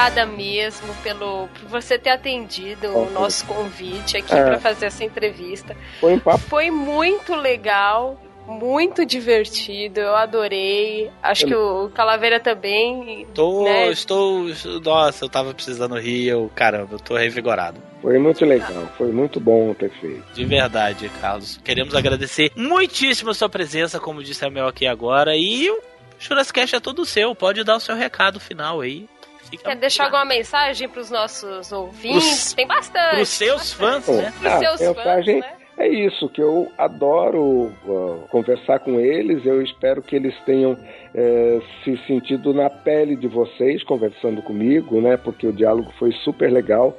Obrigada mesmo pelo, por você ter atendido o nosso convite aqui É. pra fazer essa entrevista. Foi um papo. Foi muito legal, muito divertido, eu adorei. Acho que o Calaveira também. Tô, né? estou, Nossa, eu tava precisando rir, eu, caramba, eu tô revigorado. Foi muito legal. Foi muito bom ter feito. De verdade, Carlos. Queremos agradecer muitíssimo a sua presença, como disse a Mel aqui agora. E o Churrascast é todo seu. Pode dar o seu recado final aí. Fica Quer deixar alguma mensagem pros nossos ouvintes? Pros- Tem bastante. Pros seus fãs, né? Pros Ah, seus mensagem- fãs, né? É isso, que eu adoro uh, conversar com eles. Eu espero que eles tenham eh, se sentido na pele de vocês conversando comigo, né? Porque o diálogo foi super legal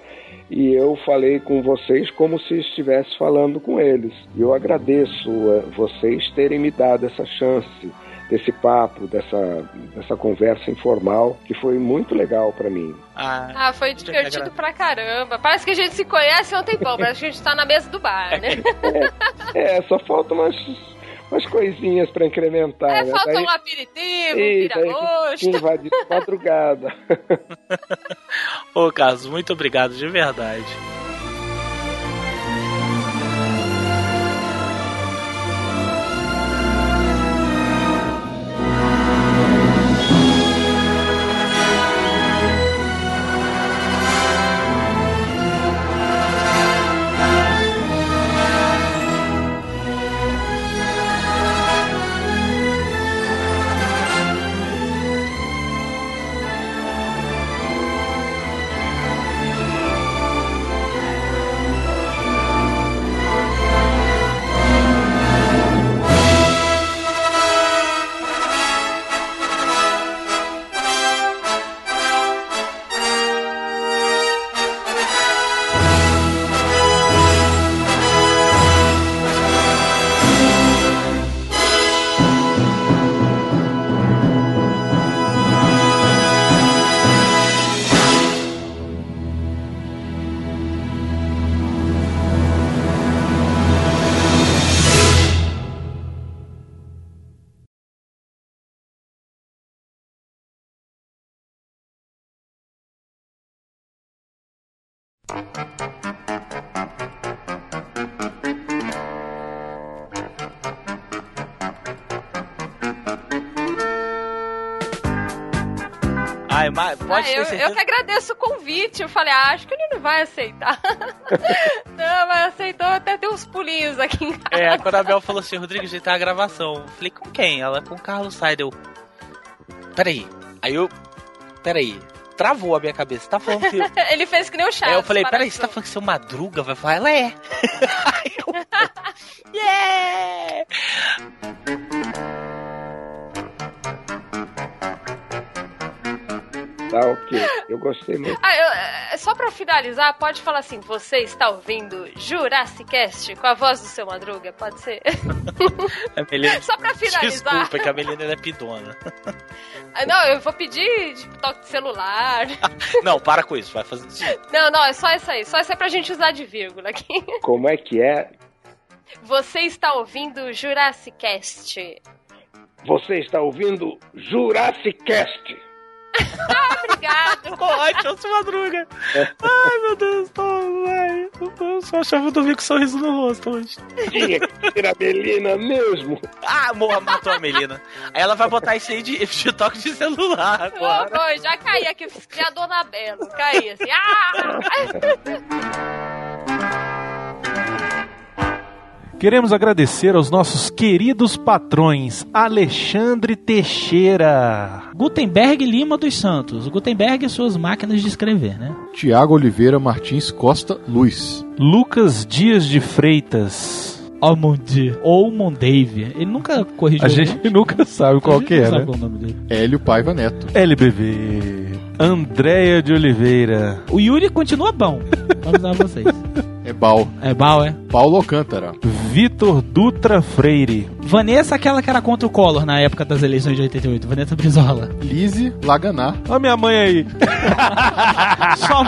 e eu falei com vocês como se estivesse falando com eles. E eu agradeço eh, vocês terem me dado essa chance desse papo, dessa, dessa conversa informal, que foi muito legal para mim. Ah, Ah, foi que divertido agra- pra caramba. Parece que a gente se conhece há um tempão. Parece que a gente tá na mesa do bar, né? <laughs> É, só faltam umas, umas coisinhas para incrementar. É, né? falta Daí- um aperitivo, um Ih, daí vira-gosto. invadir de madrugada. <laughs> Ô, Carlos, muito obrigado, de verdade. Ai, mas pode Ah, eu, eu que agradeço o convite. Eu falei, ah, acho que ele não vai aceitar. <laughs> não, mas aceitou até ter uns pulinhos aqui em casa. É, quando a Bel falou assim, Rodrigo, a gente tá a gravação. Eu falei, com quem? Ela, com o Carlos. Eu, peraí. Aí eu, peraí. Travou a minha cabeça. Tá falando que... <laughs> Ele fez que nem o Chaves. Aí eu falei, peraí, você tá falando que seu Madruga vai falar? Ela é. <laughs> Eu, <laughs> yeah! Tá ok. Eu gostei muito. Ah, eu- é, só pra finalizar, pode falar assim: você está ouvindo Jurassic Cast com a voz do seu Madruga? Pode ser? <laughs> A Melina... só pra finalizar. Desculpa, que a Melina é pidona. <laughs> Ah, Não, eu vou pedir tipo, toque de celular. <laughs> Não, para com isso, vai fazer isso. Não, não, é só isso aí. Só isso aí pra gente usar de vírgula aqui. Como é que é? Você está ouvindo Jurassic Cast. Você está ouvindo Jurassic Cast. <laughs> Obrigado. Ficou ótimo, seu Madruga. Ai, meu Deus, tô, ai, eu só achava que eu vi com um sorriso no rosto hoje. Tinha que a Belina mesmo. Ah, morra, matou a Melina. Aí ela vai botar isso aí de, de toque de celular agora. oh, já caí aqui, fiz que nem a Dona Bela. Caí assim. Ah! <laughs> Queremos agradecer aos nossos queridos patrões Alexandre Teixeira, Gutenberg Lima dos Santos. Gutenberg e suas máquinas de escrever, né? Tiago Oliveira Martins Costa Luz. Lucas Dias de Freitas. Almond ou Mondave. Ele nunca corrigiu. A gente nunca sabe qual que é, sabe né? qual é o nome dele. Hélio Paiva Neto. LBV. Andréia de Oliveira. O Yuri continua bom. Vamos dar a vocês. <laughs> É Bal. É bom, é? Paulo Alcântara. Vitor Dutra Freire. Vanessa, aquela que era contra o Collor na época das eleições de 88. Vanessa Brizola. Lise Laganá. Olha minha mãe aí. <laughs> Só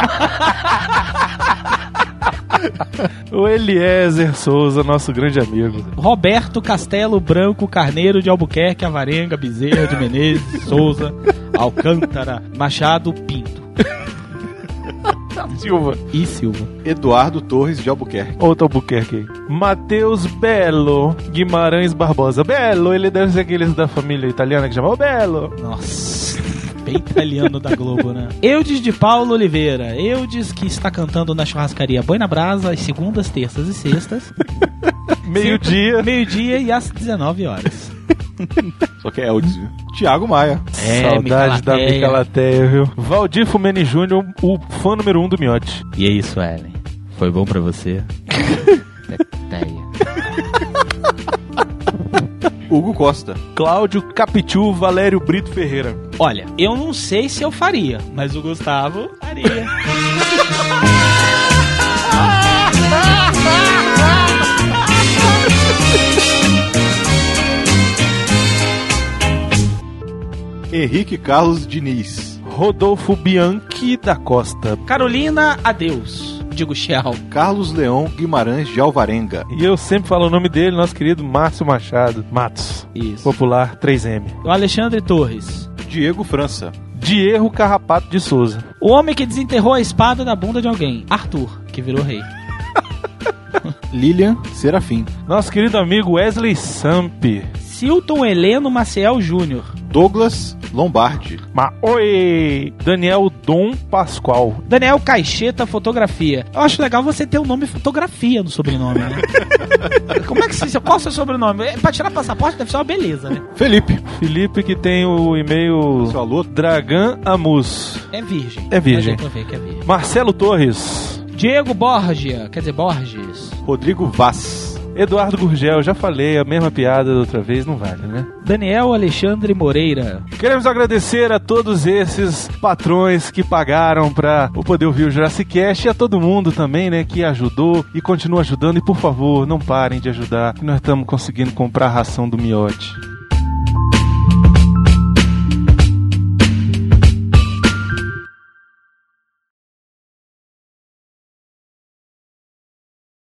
O Eliezer Souza, nosso grande amigo. Roberto Castelo Branco Carneiro de Albuquerque, Avarenga, Bezerra de Menezes, Souza, Alcântara, Machado, Pinto Silva. e Silva. Eduardo Torres de Albuquerque. Outro Albuquerque aí. Matheus Belo Guimarães Barbosa. Belo, ele deve ser aqueles da família italiana que chamam Belo. Nossa, bem italiano da Globo, né? <laughs> Eudes de Paulo Oliveira. Eudes que está cantando na churrascaria Boi na Brasa às segundas, terças e sextas. <laughs> Meio-dia. Meio-dia e às 19 horas. <laughs> Só que é Eldes. viu? Tiago Maia. É, Saudade da Micalateia. Micalateia, viu? Valdir Fumene Júnior, o fã número um do Miote. E é isso, Ellen. Foi bom pra você? Teteia. <laughs> Hugo Costa. Cláudio Capitu Valério Brito Ferreira. Olha, eu não sei se eu faria, mas o Gustavo faria. <laughs> Henrique Carlos Diniz. Rodolfo Bianchi da Costa. Carolina, adeus. Digo tchau. Carlos Leão Guimarães de Alvarenga. E eu sempre falo o nome dele, nosso querido Márcio Machado. Matos. Isso. Popular 3M. O Alexandre Torres. Diego França. Diego Carrapato de Souza. O homem que desenterrou a espada da bunda de alguém. Arthur, que virou rei. <laughs> Lilian Serafim. Nosso querido amigo Wesley Samp. Silton Heleno Maciel Júnior. Douglas Lombardi. Ma Oi! Daniel Dom Pascoal. Daniel Caixeta Fotografia. Eu acho legal você ter o nome fotografia no sobrenome, né? <laughs> Como é que se. Qual é o seu sobrenome? É, Pra tirar passaporte deve ser uma beleza, né? Felipe. Felipe que tem o e-mail Seu alô. Dragan Amus. É virgem. É virgem. É virgem. Marcelo Torres. Diego Borgia, quer dizer, Borges. Rodrigo Vaz. Eduardo Gurgel, já falei, a mesma piada da outra vez, não vale, né? Daniel Alexandre Moreira. Queremos agradecer a todos esses patrões que pagaram pra eu poder ouvir o Jurassic Cast e a todo mundo também, né, que ajudou e continua ajudando. E por favor, não parem de ajudar, que nós estamos conseguindo comprar a ração do miote.